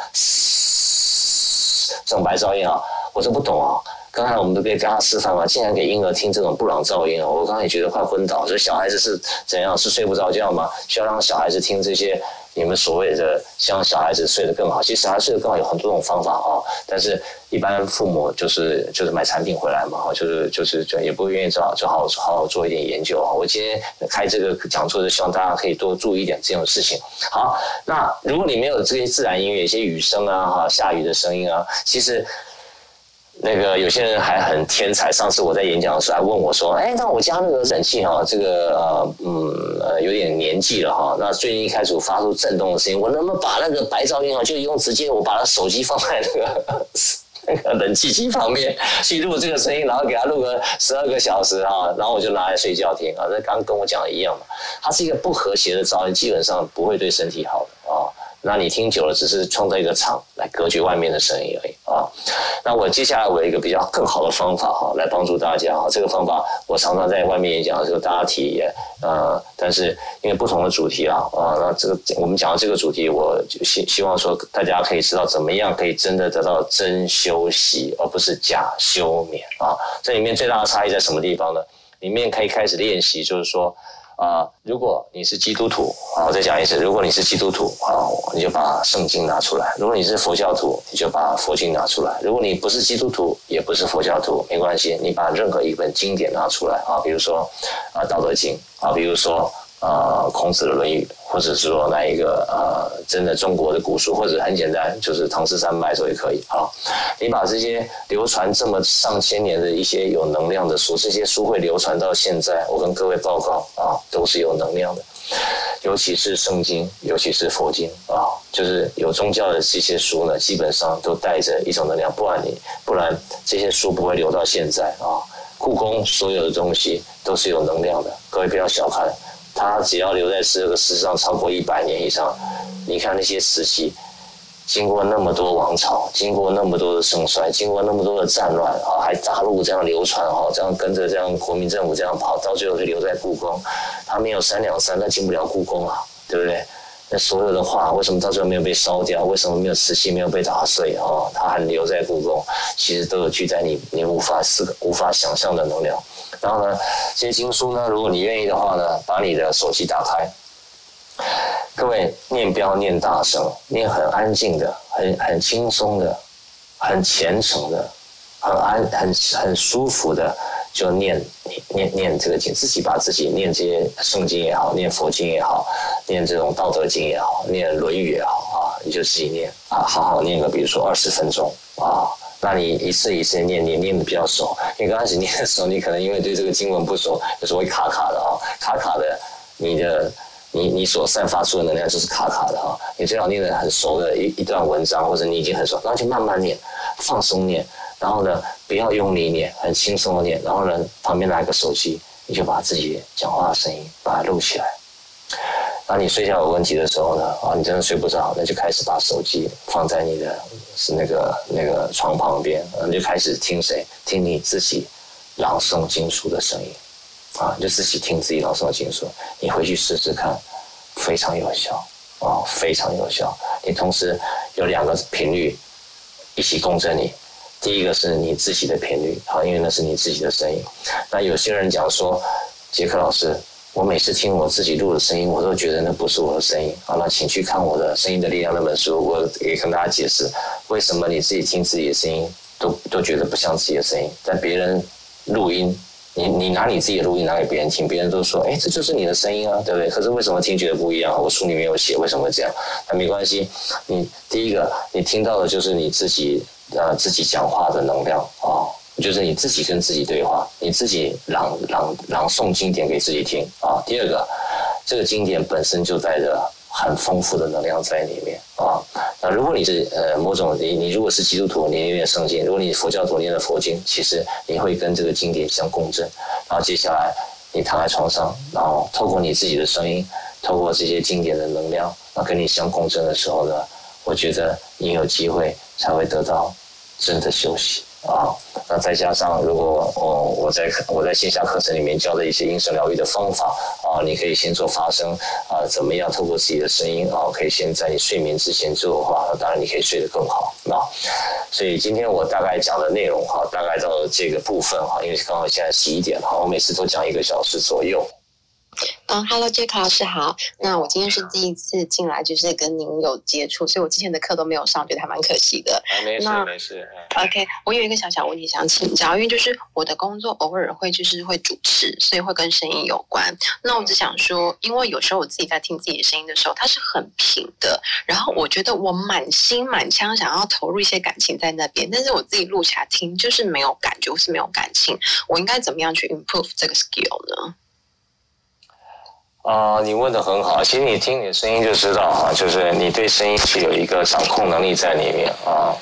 这种白噪音啊，我是不懂啊。刚才我们都给大家示范嘛，竟然给婴儿听这种布朗噪音，我刚才也觉得快昏倒。所以小孩子是怎样？是睡不着觉吗？需要让小孩子听这些你们所谓的，希望小孩子睡得更好。其实小孩睡得更好有很多种方法啊，但是一般父母就是就是买产品回来嘛，就是就是就也不愿意找，就好好好做一点研究啊。我今天开这个讲座是希望大家可以多注意一点这种事情。好，那如果你没有这些自然音乐，一些雨声啊哈，下雨的声音啊，其实。那个有些人还很天才，上次我在演讲的时候还问我说：“哎，那我家那个冷气哈，这个呃嗯呃有点年纪了哈，那最近一开始发出震动的声音，我能不能把那个白噪音啊，就用直接我把他手机放在那个 那个冷气机旁边去录这个声音，然后给他录个十二个小时啊，然后我就拿来睡觉听啊。这刚跟我讲的一样嘛，它是一个不和谐的噪音，基本上不会对身体好的啊。那你听久了，只是创造一个场来隔绝外面的声音而已啊。那我接下来我有一个比较更好的方法哈，来帮助大家哈。这个方法我常常在外面演讲的时候大家体验，呃，但是因为不同的主题啊啊，那这个我们讲到这个主题，我就希希望说大家可以知道怎么样可以真的得到真休息，而不是假休眠啊。这里面最大的差异在什么地方呢？里面可以开始练习，就是说。啊，如果你是基督徒，啊，我再讲一次，如果你是基督徒，啊，你就把圣经拿出来；如果你是佛教徒，你就把佛经拿出来；如果你不是基督徒，也不是佛教徒，没关系，你把任何一本经典拿出来啊，比如说啊《道德经》啊，比如说。呃，孔子的《论语》，或者是说哪一个呃，真的中国的古书，或者很简单，就是唐诗三百首也可以啊。你把这些流传这么上千年的一些有能量的书，这些书会流传到现在，我跟各位报告啊，都是有能量的。尤其是圣经，尤其是佛经啊，就是有宗教的这些书呢，基本上都带着一种能量，不然你不然这些书不会留到现在啊。故宫所有的东西都是有能量的，各位不要小看。它只要留在这个世上超过一百年以上，你看那些瓷器，经过那么多王朝，经过那么多的盛衰，经过那么多的战乱啊，还大陆这样流传哈，这样跟着这样国民政府这样跑，到最后就留在故宫。它没有三两三，它进不了故宫啊，对不对？那所有的画为什么到最后没有被烧掉？为什么没有瓷器没有被打碎啊？它还留在故宫，其实都有具在你你无法思无法想象的能量。然后呢，这些经书呢，如果你愿意的话呢，把你的手机打开，各位念不要念大声，念很安静的，很很轻松的，很虔诚的，很安很很舒服的，就念念念这个经，自己把自己念这些圣经也好，念佛经也好，念这种道德经也好，念论语也好啊，你就自己念啊，好好念个，比如说二十分钟。那你一次一次念，你念的比较熟。你刚开始念的时候，你可能因为对这个经文不熟，有时候会卡卡的啊，卡卡的。你的你你所散发出的能量就是卡卡的啊。你最好念的很熟的一一段文章，或者你已经很熟，然后就慢慢念，放松念。然后呢，不要用力念，很轻松的念。然后呢，旁边拿一个手机，你就把自己讲话的声音把它录起来。当你睡觉有问题的时候呢，啊，你真的睡不着，那就开始把手机放在你的。是那个那个床旁边，你就开始听谁？听你自己朗诵经书的声音，啊，就自己听自己朗诵经书。你回去试试看，非常有效，啊，非常有效。你同时有两个频率一起共振你，第一个是你自己的频率，啊，因为那是你自己的声音。那有些人讲说，杰克老师。我每次听我自己录的声音，我都觉得那不是我的声音。好，那请去看我的《声音的力量》那本书，我也跟大家解释为什么你自己听自己的声音都都觉得不像自己的声音。但别人录音，你你拿你自己的录音拿给别人听，别人都说：“哎，这就是你的声音啊，对不对？”可是为什么听觉得不一样？我书里面有写为什么会这样。那没关系，你第一个你听到的就是你自己呃自己讲话的能量啊。就是你自己跟自己对话，你自己朗朗朗诵经典给自己听啊。第二个，这个经典本身就带着很丰富的能量在里面啊。那如果你是呃某种你你如果是基督徒，你念圣经；如果你佛教徒念的佛经，其实你会跟这个经典相共振。然后接下来你躺在床上，然后透过你自己的声音，透过这些经典的能量，然后跟你相共振的时候呢，我觉得你有机会才会得到真的休息。啊，那再加上如果哦，我在我在线下课程里面教的一些音声疗愈的方法啊，你可以先做发声啊，怎么样透过自己的声音啊，可以先在你睡眠之前做的话，那当然你可以睡得更好啊。所以今天我大概讲的内容哈，大概到这个部分哈，因为刚好现在十一点哈，我每次都讲一个小时左右。嗯，Hello Jack 老师好。那我今天是第一次进来，就是跟您有接触，所以我之前的课都没有上，觉得还蛮可惜的。啊、没事没事。OK，我有一个小小问题想请教，因为就是我的工作偶尔会就是会主持，所以会跟声音有关。那我只想说，因为有时候我自己在听自己的声音的时候，它是很平的，然后我觉得我满心满腔想要投入一些感情在那边，但是我自己录起来听就是没有感觉，我是没有感情。我应该怎么样去 improve 这个 skill 呢？啊、你问的很好。其实你听你的声音就知道啊，就是你对声音是有一个掌控能力在里面啊。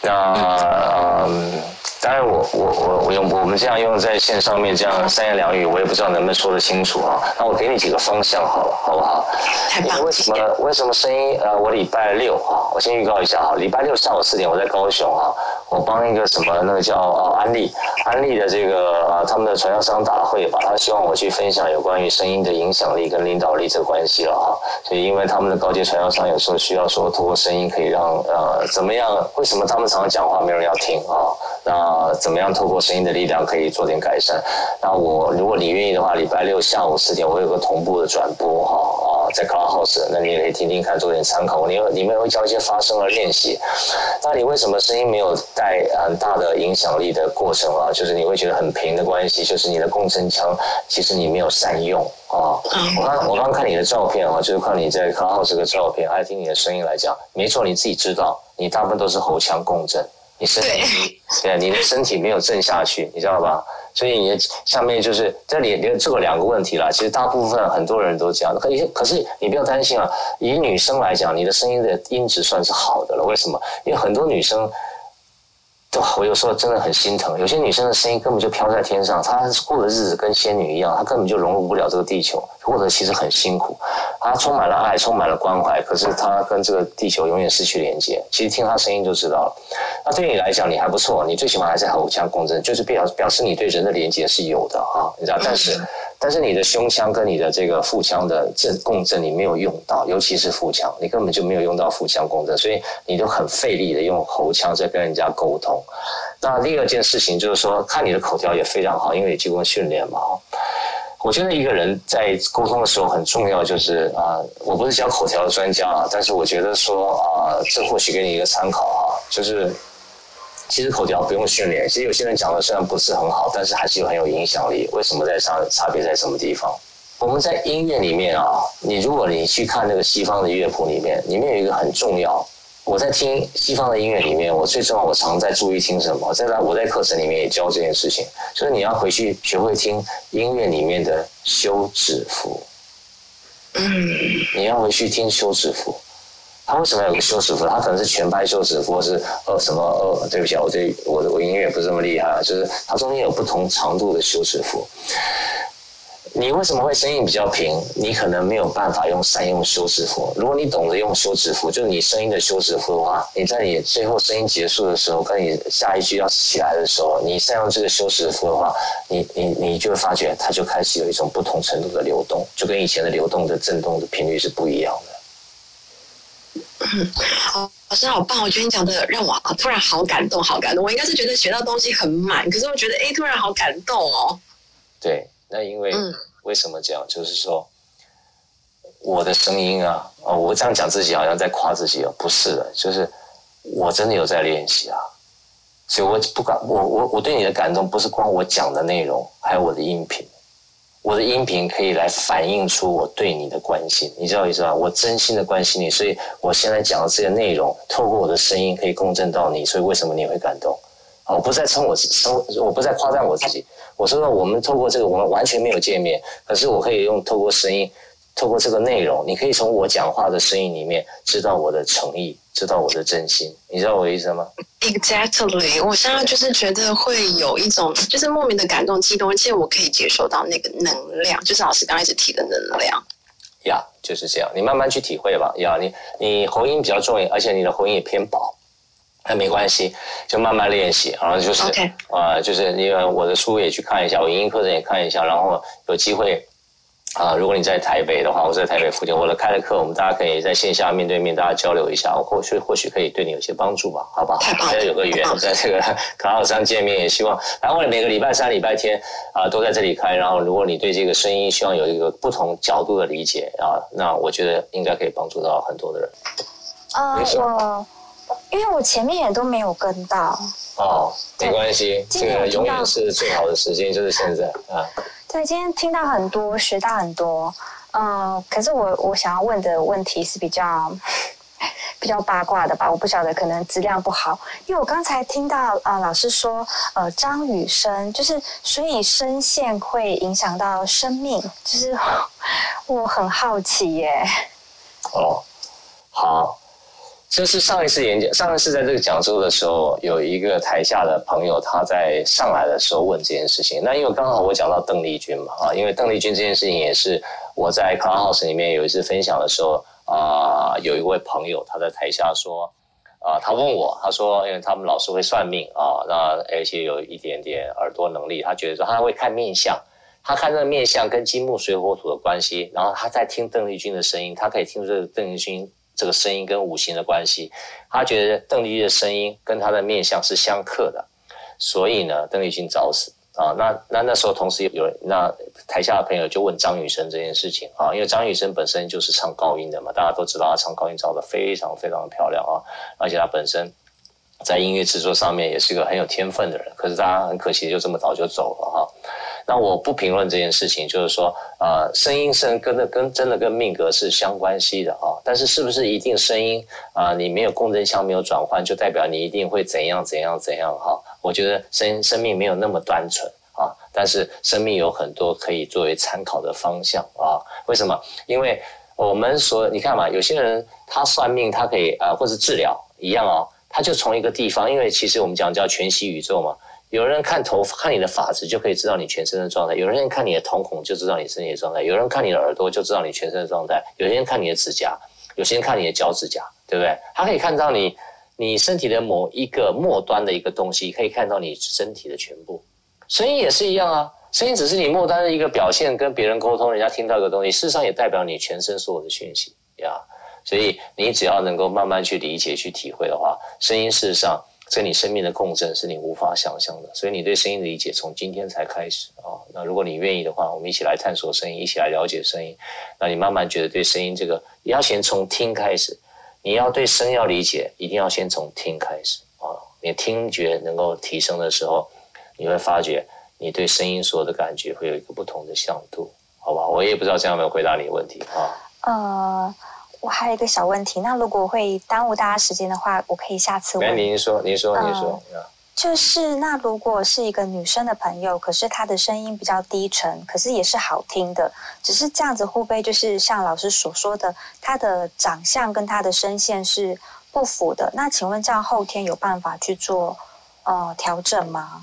那嗯。当然我，我我我我用我们这样用在线上面这样三言两语，我也不知道能不能说得清楚啊。那我给你几个方向好了，好不好？太棒了！为什么为什么声音？呃，我礼拜六啊，我先预告一下哈，礼拜六下午四点我在高雄啊，我帮一个什么那个叫呃安利安利的这个啊他们的传销商大会吧，他希望我去分享有关于声音的影响力跟领导力这个关系了哈。所以因为他们的高阶传销商有时候需要说通过声音可以让呃怎么样？为什么他们常常讲话没人要听啊？那怎么样透过声音的力量可以做点改善？那我如果你愿意的话，礼拜六下午四点我有个同步的转播哈啊，在 Clubhouse，那你也可以听听看，做点参考。你里面会教一些发声的练习。那你为什么声音没有带很大的影响力的过程啊？就是你会觉得很平的关系，就是你的共振腔其实你没有善用啊。我刚我刚看你的照片啊，就是看你在 Clubhouse 这个照片，还有听你的声音来讲，没错，你自己知道，你大部分都是喉腔共振。你身体对，对，你的身体没有震下去，你知道吧？所以你的下面就是这里这个两个问题了。其实大部分很多人都这样，可可是你不要担心啊。以女生来讲，你的声音的音质算是好的了。为什么？因为很多女生。对，我有时候真的很心疼。有些女生的声音根本就飘在天上，她过的日子跟仙女一样，她根本就融入不了这个地球，或者其实很辛苦。他充满了爱，充满了关怀，可是他跟这个地球永远失去连接。其实听他声音就知道了。那对你来讲，你还不错，你最起码还是喉腔共振，就是表表示你对人的连接是有的啊，你知道？但是。但是你的胸腔跟你的这个腹腔的振共振你没有用到，尤其是腹腔，你根本就没有用到腹腔共振，所以你都很费力的用喉腔在跟人家沟通。那第二件事情就是说，看你的口条也非常好，因为你经过训练嘛。我觉得一个人在沟通的时候很重要，就是啊，我不是讲口条的专家啊，但是我觉得说啊，这或许给你一个参考啊，就是。其实口条不用训练，其实有些人讲的虽然不是很好，但是还是有很有影响力。为什么在差差别在什么地方？我们在音乐里面啊，你如果你去看那个西方的乐谱里面，里面有一个很重要。我在听西方的音乐里面，我最重要，我常在注意听什么。在我在课程里面也教这件事情，就是你要回去学会听音乐里面的休止符。嗯，你要回去听休止符。他为什么有个休止符？他可能是全拍休止符，或是呃什么呃，对不起啊，我这我的我音乐也不是这么厉害啊，就是它中间有不同长度的休止符。你为什么会声音比较平？你可能没有办法用善用休止符。如果你懂得用休止符，就是你声音的休止符的话，你在你最后声音结束的时候，跟你下一句要起来的时候，你善用这个休止符的话，你你你就会发觉它就开始有一种不同程度的流动，就跟以前的流动的震动的频率是不一样的。嗯，好，老师好棒！我觉得你讲的让我突然好感动，好感动。我应该是觉得学到东西很满，可是我觉得哎，突然好感动哦。对，那因为、嗯、为什么这样？就是说我的声音啊，哦，我这样讲自己好像在夸自己哦，不是的，就是我真的有在练习啊。所以我不管我我我对你的感动，不是光我讲的内容，还有我的音频。我的音频可以来反映出我对你的关心，你知道意思吧？我真心的关心你，所以我现在讲的这些内容，透过我的声音可以共振到你，所以为什么你会感动？我不再称我称，我不再夸赞我自己。我说我们透过这个，我们完全没有见面，可是我可以用透过声音。透过这个内容，你可以从我讲话的声音里面知道我的诚意，知道我的真心。你知道我的意思吗？Exactly，我现在就是觉得会有一种就是莫名的感动、激动，而且我可以接受到那个能量，就是老师刚开始提的能量。呀，yeah, 就是这样，你慢慢去体会吧。呀、yeah，你你喉音比较重，而且你的喉音也偏薄，那没关系，就慢慢练习。然后就是呃，就是因为我的书也去看一下，我音音课程也看一下，然后有机会。啊，如果你在台北的话，我在台北附近，我的开了课，我们大家可以在线下面对面大家交流一下，我或许或许可以对你有些帮助吧，好不好？大家有个缘，在这个卡号上见面，也希望，然后每个礼拜三、礼拜天啊都在这里开，然后如果你对这个声音希望有一个不同角度的理解啊，那我觉得应该可以帮助到很多的人。啊、呃，我因为我前面也都没有跟到。哦，没关系，这个永远是最好的时间就是现在啊。对，今天听到很多，学到很多，嗯、呃，可是我我想要问的问题是比较 比较八卦的吧？我不晓得，可能质量不好，因为我刚才听到啊、呃，老师说，呃，张雨生就是，所以声线会影响到生命，就是 我很好奇耶。哦，好，这是上一次演讲，上一次在这个讲座的时候，有一个台下的朋友，他在上来的时候问这件事情。那因为刚好我讲到邓丽君嘛，啊，因为邓丽君这件事情也是我在 Clubhouse 里面有一次分享的时候，啊，有一位朋友他在台下说，啊，他问我，他说，因为他们老师会算命啊，那而且有一点点耳朵能力，他觉得说他会看面相，他看这个面相跟金木水火土的关系，然后他在听邓丽君的声音，他可以听出这个邓丽君。这个声音跟五行的关系，他觉得邓丽君的声音跟他的面相是相克的，所以呢，邓丽君早死啊。那那那时候，同时有那台下的朋友就问张雨生这件事情啊，因为张雨生本身就是唱高音的嘛，大家都知道他唱高音唱得非常非常的漂亮啊，而且他本身在音乐制作上面也是一个很有天分的人，可是大家很可惜就这么早就走了哈。那我不评论这件事情，就是说，呃，声音声跟的跟真的跟命格是相关系的啊。但是是不是一定声音啊、你没有共振腔没有转换，就代表你一定会怎样怎样怎样哈？我觉得生生命没有那么单纯啊，但是生命有很多可以作为参考的方向啊。为什么？因为我们说，你看嘛，有些人他算命，他可以啊、或是治疗一样哦，他就从一个地方，因为其实我们讲叫全息宇宙嘛。有人看头发，看你的发质就可以知道你全身的状态；有人看你的瞳孔就知道你身体的状态；有人看你的耳朵就知道你全身的状态；有些人看你的指甲，有些人看你的脚趾甲，对不对？他可以看到你你身体的某一个末端的一个东西，可以看到你身体的全部。声音也是一样啊，声音只是你末端的一个表现，跟别人沟通，人家听到一个东西，事实上也代表你全身所有的讯息呀。所以你只要能够慢慢去理解、去体会的话，声音事实上。跟你生命的共振是你无法想象的，所以你对声音的理解从今天才开始啊、那如果你愿意的话，我们一起来探索声音，一起来了解声音。那你慢慢觉得对声音这个，你要先从听开始。你要对声要理解，一定要先从听开始啊、你听觉能够提升的时候，你会发觉你对声音所有的感觉会有一个不同的向度，好吧？我也不知道这样有没有回答你的问题啊。呃。我还有一个小问题，那如果会耽误大家时间的话，我可以下次问。来，您说，您说，您说。呃，就是那如果是一个女生的朋友，可是她的声音比较低沉，可是也是好听的，只是这样子会不会就是像老师所说的，她的长相跟她的声线是不符的？那请问这样后天有办法去做呃调整吗？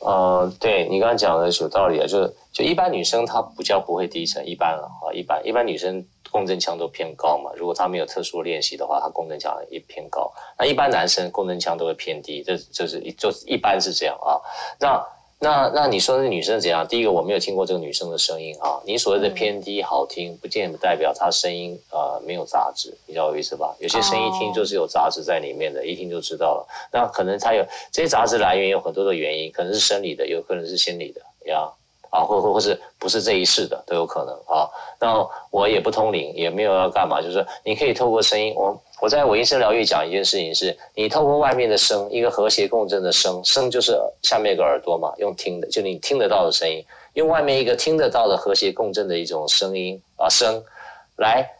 呃，对你刚刚讲的是有道理啊，就是就一般女生她不叫不会低沉，一般啊，一般一般女生。共振腔都偏高嘛，如果他没有特殊练习的话，他共振腔也偏高。那一般男生共振腔都会偏低，这就是一就一般是这样啊。那那那你说那女生怎样？第一个我没有听过这个女生的声音啊。你所谓的偏低好听，不见得代表她声音呃没有杂质，你知道我意思吧？有些声音一听就是有杂质在里面的，一听就知道了。那可能她有这些杂质来源有很多的原因，可能是生理的，有可能是心理的，呀。啊，或或或是不是这一世的都有可能啊。那我也不通灵，也没有要干嘛，就是你可以透过声音。我我在我一生疗愈讲一件事情是，你透过外面的声，一个和谐共振的声，声就是下面一个耳朵嘛，用听的，就你听得到的声音，用外面一个听得到的和谐共振的一种声音啊声来。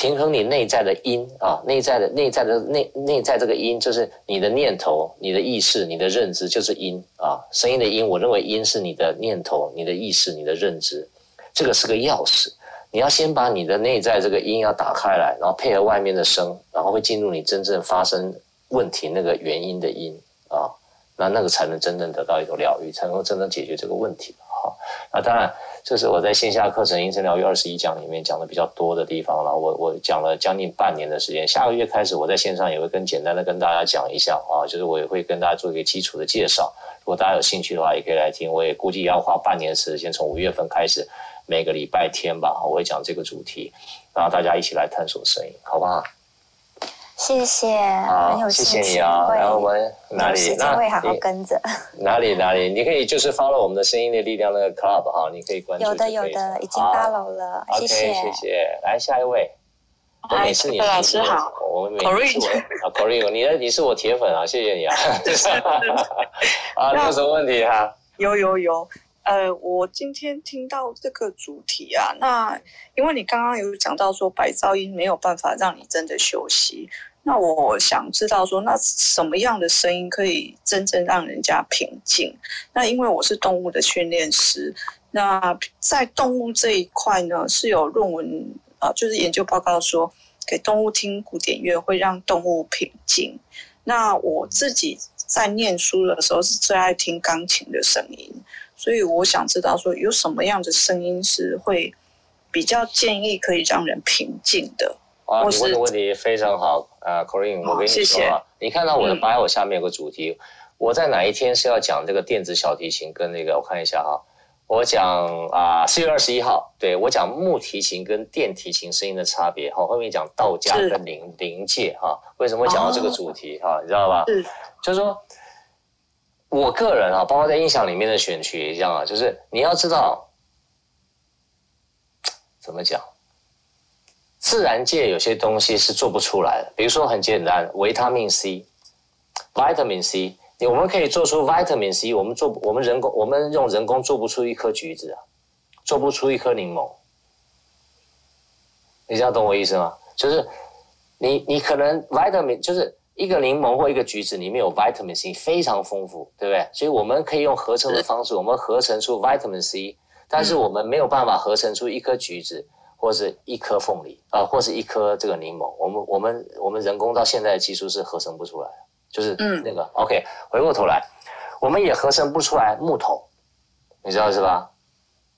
平衡你内在的音啊，内在的内在的内内在这个音，就是你的念头、你的意识、你的认知，就是音啊。声音的音，我认为音是你的念头、你的意识、你的认知，这个是个钥匙。你要先把你的内在这个音要打开来，然后配合外面的声，然后会进入你真正发生问题那个原因的音啊，那那个才能真正得到一种疗愈，才能真正解决这个问题。好，那当然。这是我在线下课程《音声疗愈二十一讲》里面讲的比较多的地方了。我我讲了将近半年的时间，下个月开始我在线上也会更简单的跟大家讲一下啊，就是我也会跟大家做一个基础的介绍。如果大家有兴趣的话，也可以来听。我也估计要花半年时间，从五月份开始，每个礼拜天吧，我会讲这个主题，然后大家一起来探索声音，好不好？谢谢，很有兴趣。谢谢你啊，然后我们哪里？那会好好跟着。哪里哪里？你可以就是 follow 我们的？声音的？力量那个 club 哈，你可以关注。有的？有的，已经 follow 了。谢谢谢谢。来下一位，我每次你老师好，我们每次啊 Corinne 你的？你是我铁粉啊，谢谢你啊。啊，有什么问题哈？有有有，呃，我今天听到这个主题啊，那因为你刚刚有讲到说白噪音没有办法让你真的？休息。那我想知道说，那什么样的声音可以真正让人家平静？那因为我是动物的训练师，那在动物这一块呢，是有论文啊，就是研究报告说，给动物听古典乐会让动物平静。那我自己在念书的时候是最爱听钢琴的声音，所以我想知道说有什么样的声音是会比较建议可以让人平静的。啊，你问的问题非常好啊，Corinne，我跟你说啊，你看到我的 bio 下面有个主题，嗯、我在哪一天是要讲这个电子小提琴跟那个，我看一下哈。我讲啊，四月二十一号，对，我讲木提琴跟电提琴声音的差别。好，后面讲道家跟灵灵界哈，为什么会讲到这个主题哈？你知道吧？是，就是说，我个人啊，包括在音响里面的选曲也一样啊，就是你要知道怎么讲，自然界有些东西是做不出来的，比如说很简单，维他命 C，vitamin C。我们可以做出 vitamin C，我们做我们人工，我们用人工做不出一颗橘子啊，做不出一颗柠檬。你这样懂我意思吗？就是你你可能 vitamin 就是一个柠檬或一个橘子里面有 vitamin C 非常丰富，对不对？所以我们可以用合成的方式，我们合成出 vitamin C，但是我们没有办法合成出一颗橘子或是一颗凤梨啊、呃，或是一颗这个柠檬。我们我们我们人工到现在的技术是合成不出来。就是那个、嗯、OK，回过头来，我们也合成不出来木头，你知道是吧？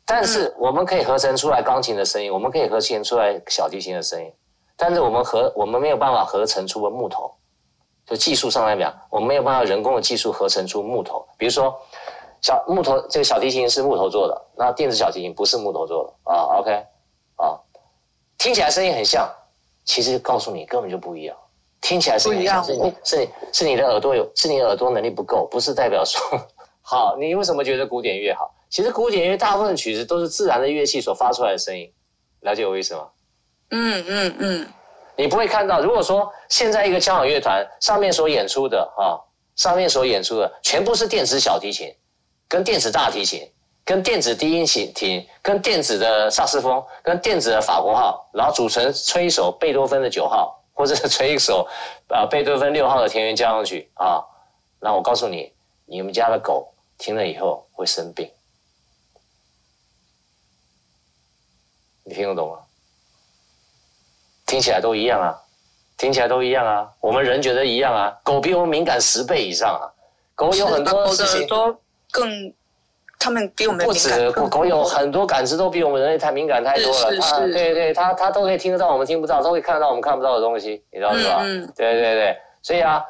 但是我们可以合成出来钢琴的声音，我们可以合成出来小提琴的声音，但是我们合我们没有办法合成出个木头，就技术上来讲，我们没有办法人工的技术合成出木头。比如说小木头，这个小提琴是木头做的，那电子小提琴不是木头做的啊。OK，啊，听起来声音很像，其实告诉你根本就不一样。听起来是一样，是你是是你的耳朵有，是你的耳朵能力不够，不是代表说好。你为什么觉得古典乐好？其实古典乐大部分曲子都是自然的乐器所发出来的声音，了解我意思吗？嗯嗯嗯。你不会看到，如果说现在一个交响乐团上面所演出的哈，上面所演出的全部是电子小提琴，跟电子大提琴，跟电子低音琴，跟电子的萨斯风，跟电子的法国号，然后组成吹一首贝多芬的九号。或者吹一首，啊，贝多芬六号的田园交响曲啊，那我告诉你，你们家的狗听了以后会生病，你听得懂吗？听起来都一样啊，听起来都一样啊，我们人觉得一样啊，狗比我们敏感十倍以上啊，狗有很多事情都更。他们比我们不止狗狗有很多感知都比我们人类太敏感太多了。是是是它对对，它它都可以听得到我们听不到，都可以看得到我们看不到的东西，你知道是吧？对对对，所以啊，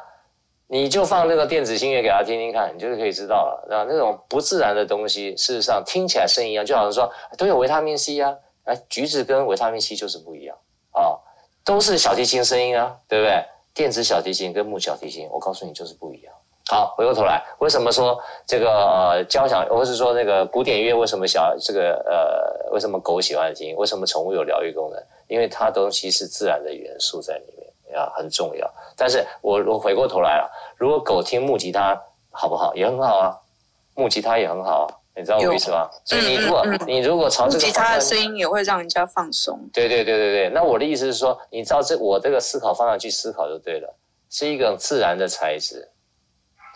你就放那个电子音乐给他听听看，你就可以知道了，啊，那种不自然的东西，事实上听起来声音一样，就好像说都有维他命 C 啊，哎，橘子跟维他命 C 就是不一样啊，都是小提琴声音啊，对不对？电子小提琴跟木小提琴，我告诉你就是不一样。好，回过头来，为什么说这个呃交响，或是说那个古典乐，为什么小这个呃，为什么狗喜欢听？为什么宠物有疗愈功能？因为它东西是自然的元素在里面，啊，很重要。但是我我回过头来了，如果狗听木吉他好不好？也很好啊，木吉他也很好啊，你知道我意思吗？所以你如果、嗯嗯嗯、你如果朝这个木吉他的声音也会让人家放松。对对对对对，那我的意思是说，你照这我这个思考方向去思考就对了，是一个自然的材质。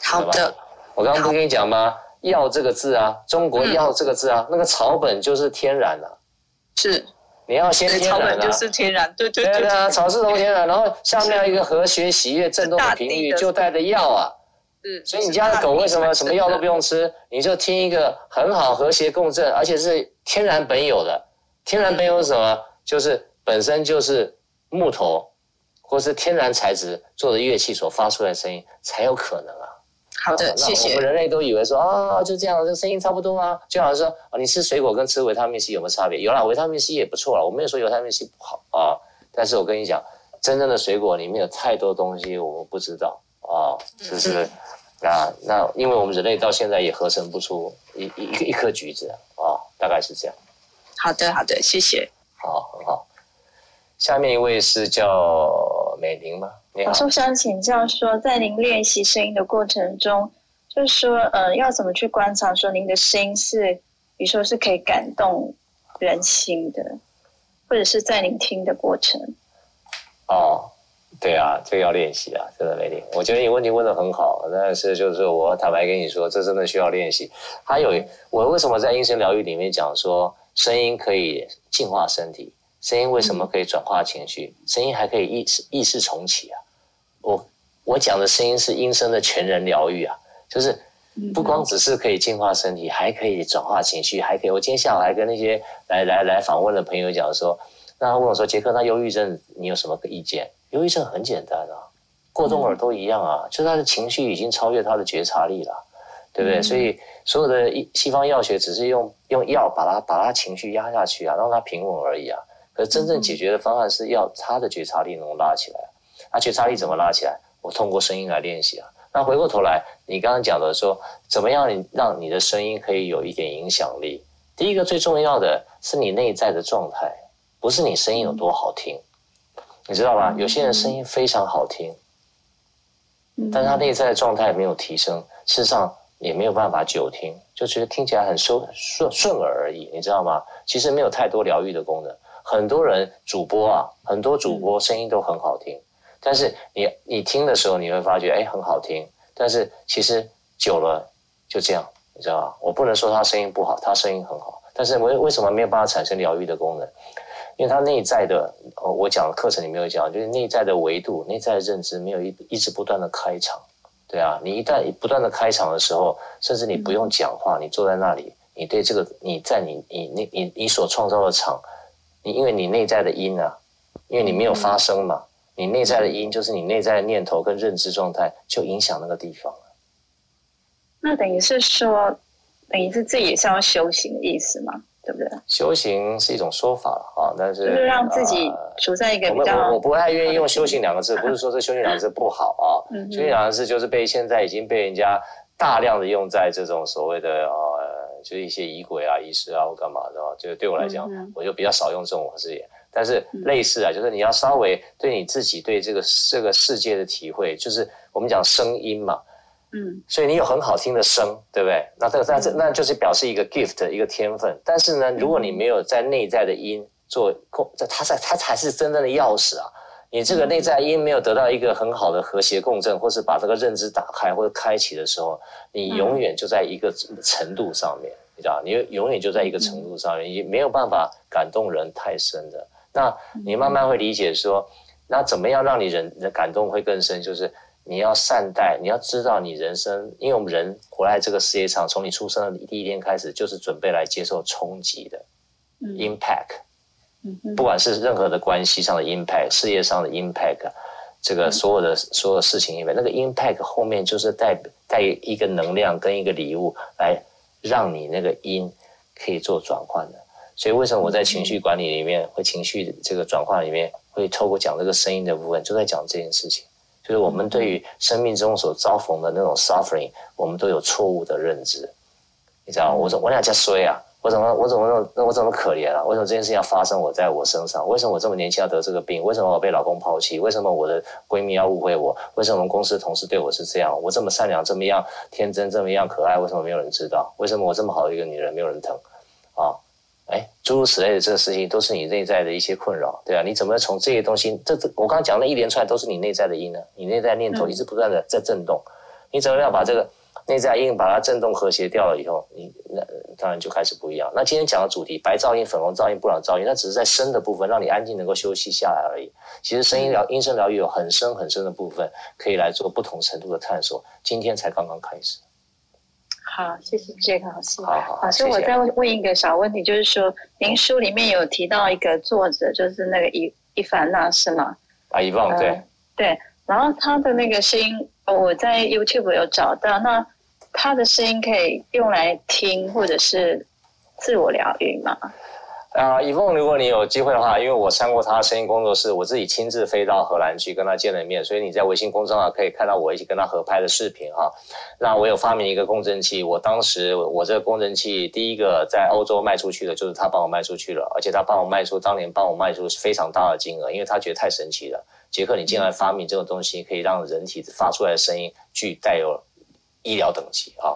好的，我刚刚不跟你讲吗？药这个字啊，中国药这个字啊，嗯、那个草本就是天然的、啊，是，你要先天然、啊、草本就是天然，对对对，对，对，啊，草是从天然，然后下面一个和谐喜悦震动的频率就带着药啊，嗯，所以你家的狗为什么什么药都不用吃，你就听一个很好和谐共振，而且是天然本有的，天然本有是什么？就是本身就是木头。或是天然材质做的乐器所发出来的声音才有可能啊。好的，谢谢。我们人类都以为说啊，就这样，这声音差不多啊，就好像说啊，你吃水果跟吃维他命 C 有没有差别？有啦，维他命 C 也不错啦，我没有说维他命 C 不好啊。但是我跟你讲，真正的水果里面有太多东西我们不知道啊，是不是？啊，那因为我们人类到现在也合成不出一一一,一颗橘子啊，大概是这样。好的，好的，谢谢。好，很好。下面一位是叫美玲吗？我是想请教说，在您练习声音的过程中，就是说，呃，要怎么去观察说您的声音是，比如说是可以感动人心的，或者是在您听的过程。哦，对啊，这个要练习啊，真的美玲，我觉得你问题问的很好，但是就是我坦白跟你说，这真的需要练习。还有，我为什么在音声疗愈里面讲说，声音可以净化身体？声音为什么可以转化情绪？声音还可以意识意识重启啊！我我讲的声音是音声的全人疗愈啊，就是不光只是可以净化身体，还可以转化情绪，还可以。我今天下午还跟那些来来来访问的朋友讲说，那他问我说：“杰克，那忧郁症你有什么意见？”忧郁症很简单啊，过动耳都一样啊，就是他的情绪已经超越他的觉察力了，对不对？所以所有的西方药学只是用用药把他把他情绪压下去啊，让他平稳而已啊。可是真正解决的方案是要他的觉察力能拉起来，那觉察力怎么拉起来？我通过声音来练习啊。那回过头来，你刚刚讲的说，怎么样让你的声音可以有一点影响力？第一个最重要的是你内在的状态，不是你声音有多好听，你知道吗？有些人声音非常好听，但是他内在的状态没有提升，事实上也没有办法久听，就觉得听起来很顺顺顺耳而已，你知道吗？其实没有太多疗愈的功能。很多人主播啊，很多主播声音都很好听，但是你你听的时候你会发觉，哎，很好听，但是其实久了就这样，你知道吗？我不能说他声音不好，他声音很好，但是为为什么没有办法产生疗愈的功能？因为他内在的，我讲的课程里没有讲，就是内在的维度、内在的认知没有一一直不断的开场，对啊，你一旦不断的开场的时候，甚至你不用讲话，你坐在那里，你对这个你在你你你你你所创造的场。你因为你内在的音啊，因为你没有发声嘛，你内在的因就是你内在的念头跟认知状态，就影响那个地方了。那等于是说，等于是自己也是要修行的意思嘛，对不对？修行是一种说法啊，但是就是让自己处在一个比较……我我不太愿意用“修行”两个字，不是说这“修行”两个字不好啊。修行两个字就是被现在已经被人家大量的用在这种所谓的呃。就是一些仪轨啊、仪式啊或干嘛的，就是对我来讲，嗯、我就比较少用这种字眼。但是类似啊，就是你要稍微对你自己对这个这个世界的体会，就是我们讲声音嘛，嗯，所以你有很好听的声，对不对？那这个那这那就是表示一个 gift 一个天分。但是呢，如果你没有在内在的音做控，这它才它才是真正的钥匙啊。你这个内在音没有得到一个很好的和谐共振，或是把这个认知打开或者开启的时候，你永远就在一个程度上面，你知道，你永远就在一个程度上面，也没有办法感动人太深的。那你慢慢会理解说，那怎么样让你人的感动会更深？就是你要善待，你要知道你人生，因为我们人活在这个世界上，从你出生的第一天开始，就是准备来接受冲击的 impact。不管是任何的关系上的 impact，事业上的 impact，这个所有的所有事情里面，那个 impact 后面就是带带一个能量跟一个礼物，来让你那个音可以做转换的。所以为什么我在情绪管理里面，会情绪这个转化里面，会透过讲这个声音的部分，就在讲这件事情，就是我们对于生命中所遭逢的那种 suffering，我们都有错误的认知。你知道，我说我俩在衰啊。我怎么我怎么那我怎么可怜啊？为什么这件事情要发生我在我身上？为什么我这么年轻要得这个病？为什么我被老公抛弃？为什么我的闺蜜要误会我？为什么我们公司同事对我是这样？我这么善良，这么样天真，这么样可爱，为什么没有人知道？为什么我这么好的一个女人没有人疼？啊，哎，诸如此类的这个事情，都是你内在的一些困扰，对啊？你怎么从这些东西？这这我刚刚讲的一连串都是你内在的因呢？你内在念头一直不断的在震动，你怎么要把这个？内在音把它震动和谐掉了以后，你那当然就开始不一样。那今天讲的主题，白噪音、粉红噪音、布朗噪音，那只是在声的部分，让你安静能够休息下来而已。其实声音疗、音声疗愈有很深很深的部分，可以来做不同程度的探索。今天才刚刚开始。好，谢谢杰克老师。好好，老师，我再问一个小问题，就是说，您书里面有提到一个作者，就是那个伊伊凡娜，是吗？啊，伊凡，对对。然后他的那个声音，我在 YouTube 有找到那。他的声音可以用来听，或者是自我疗愈吗？啊，以凤，如果你有机会的话，因为我上过他的声音工作室，我自己亲自飞到荷兰去跟他见了面，所以你在微信公众号可以看到我一起跟他合拍的视频哈。那我有发明一个共振器，我当时我这个共振器第一个在欧洲卖出去的，就是他帮我卖出去了，而且他帮我卖出当年帮我卖出非常大的金额，因为他觉得太神奇了。杰克，你竟然发明这种东西，可以让人体发出来的声音具带有。医疗等级啊，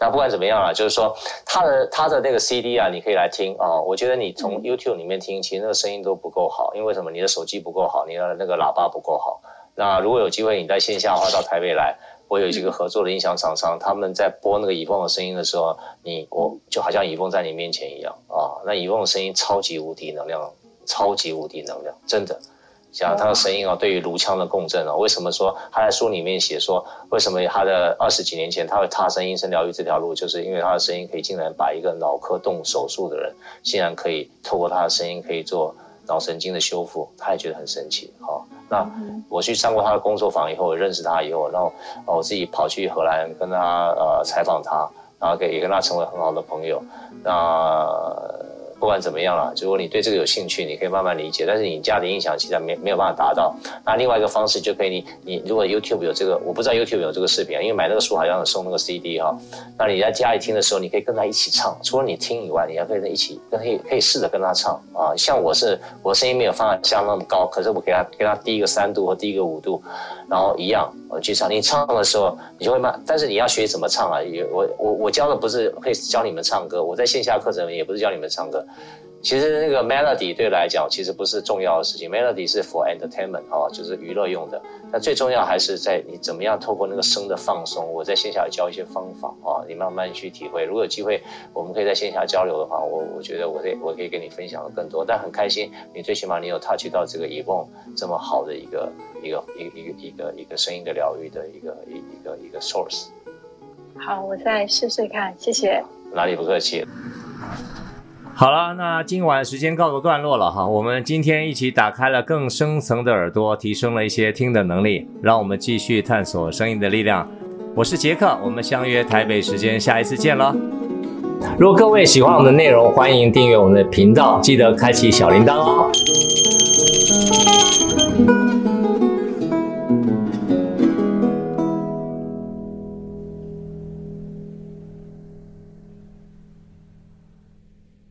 那不管怎么样啊，就是说他的他的那个 CD 啊，你可以来听啊。我觉得你从 YouTube 里面听，其实那个声音都不够好，因为什么？你的手机不够好，你的那个喇叭不够好。那如果有机会你在线下的话，到台北来，我有几个合作的音响厂商，他们在播那个以凤的声音的时候，你我就好像以凤在你面前一样啊。那以凤的声音超级无敌能量超级无敌能量，真的。讲他的声音哦，对于颅腔的共振哦，为什么说他在书里面写说，为什么他的二十几年前他会踏上音声疗愈这条路，就是因为他的声音可以竟然把一个脑科动手术的人，竟然可以透过他的声音可以做脑神经的修复，他也觉得很神奇。好、哦，那我去上过他的工作坊以后，我认识他以后，然后我自己跑去荷兰跟他呃采访他，然后给也跟他成为很好的朋友，那。不管怎么样了，如果你对这个有兴趣，你可以慢慢理解。但是你家的音响其实没没有办法达到。那另外一个方式就可以你，你如果 YouTube 有这个，我不知道 YouTube 有这个视频，因为买那个书好像送那个 CD 哈。那你在家里听的时候，你可以跟他一起唱。除了你听以外，你还可以一起跟可以可以试着跟他唱啊。像我是我声音没有放在像那么高，可是我给他给他低一个三度或低一个五度，然后一样我去唱。你唱的时候你就会慢，但是你要学怎么唱啊？也我我我教的不是可以教你们唱歌，我在线下课程也不是教你们唱歌。其实那个 melody 对来讲其实不是重要的事情，melody 是 for entertainment 哦，就是娱乐用的。那最重要还是在你怎么样透过那个声的放松。我在线下教一些方法啊，你慢慢去体会。如果有机会，我们可以在线下交流的话，我我觉得我可以我可以跟你分享的更多。但很开心，你最起码你有 touch 到这个 e v o n 这么好的一个一个一个一个一个一个声音的疗愈的一个一一个一个 source。好，我再试试看，谢谢。哪里不客气。好了，那今晚时间告个段落了哈。我们今天一起打开了更深层的耳朵，提升了一些听的能力，让我们继续探索声音的力量。我是杰克，我们相约台北时间下一次见了。如果各位喜欢我们的内容，欢迎订阅我们的频道，记得开启小铃铛哦。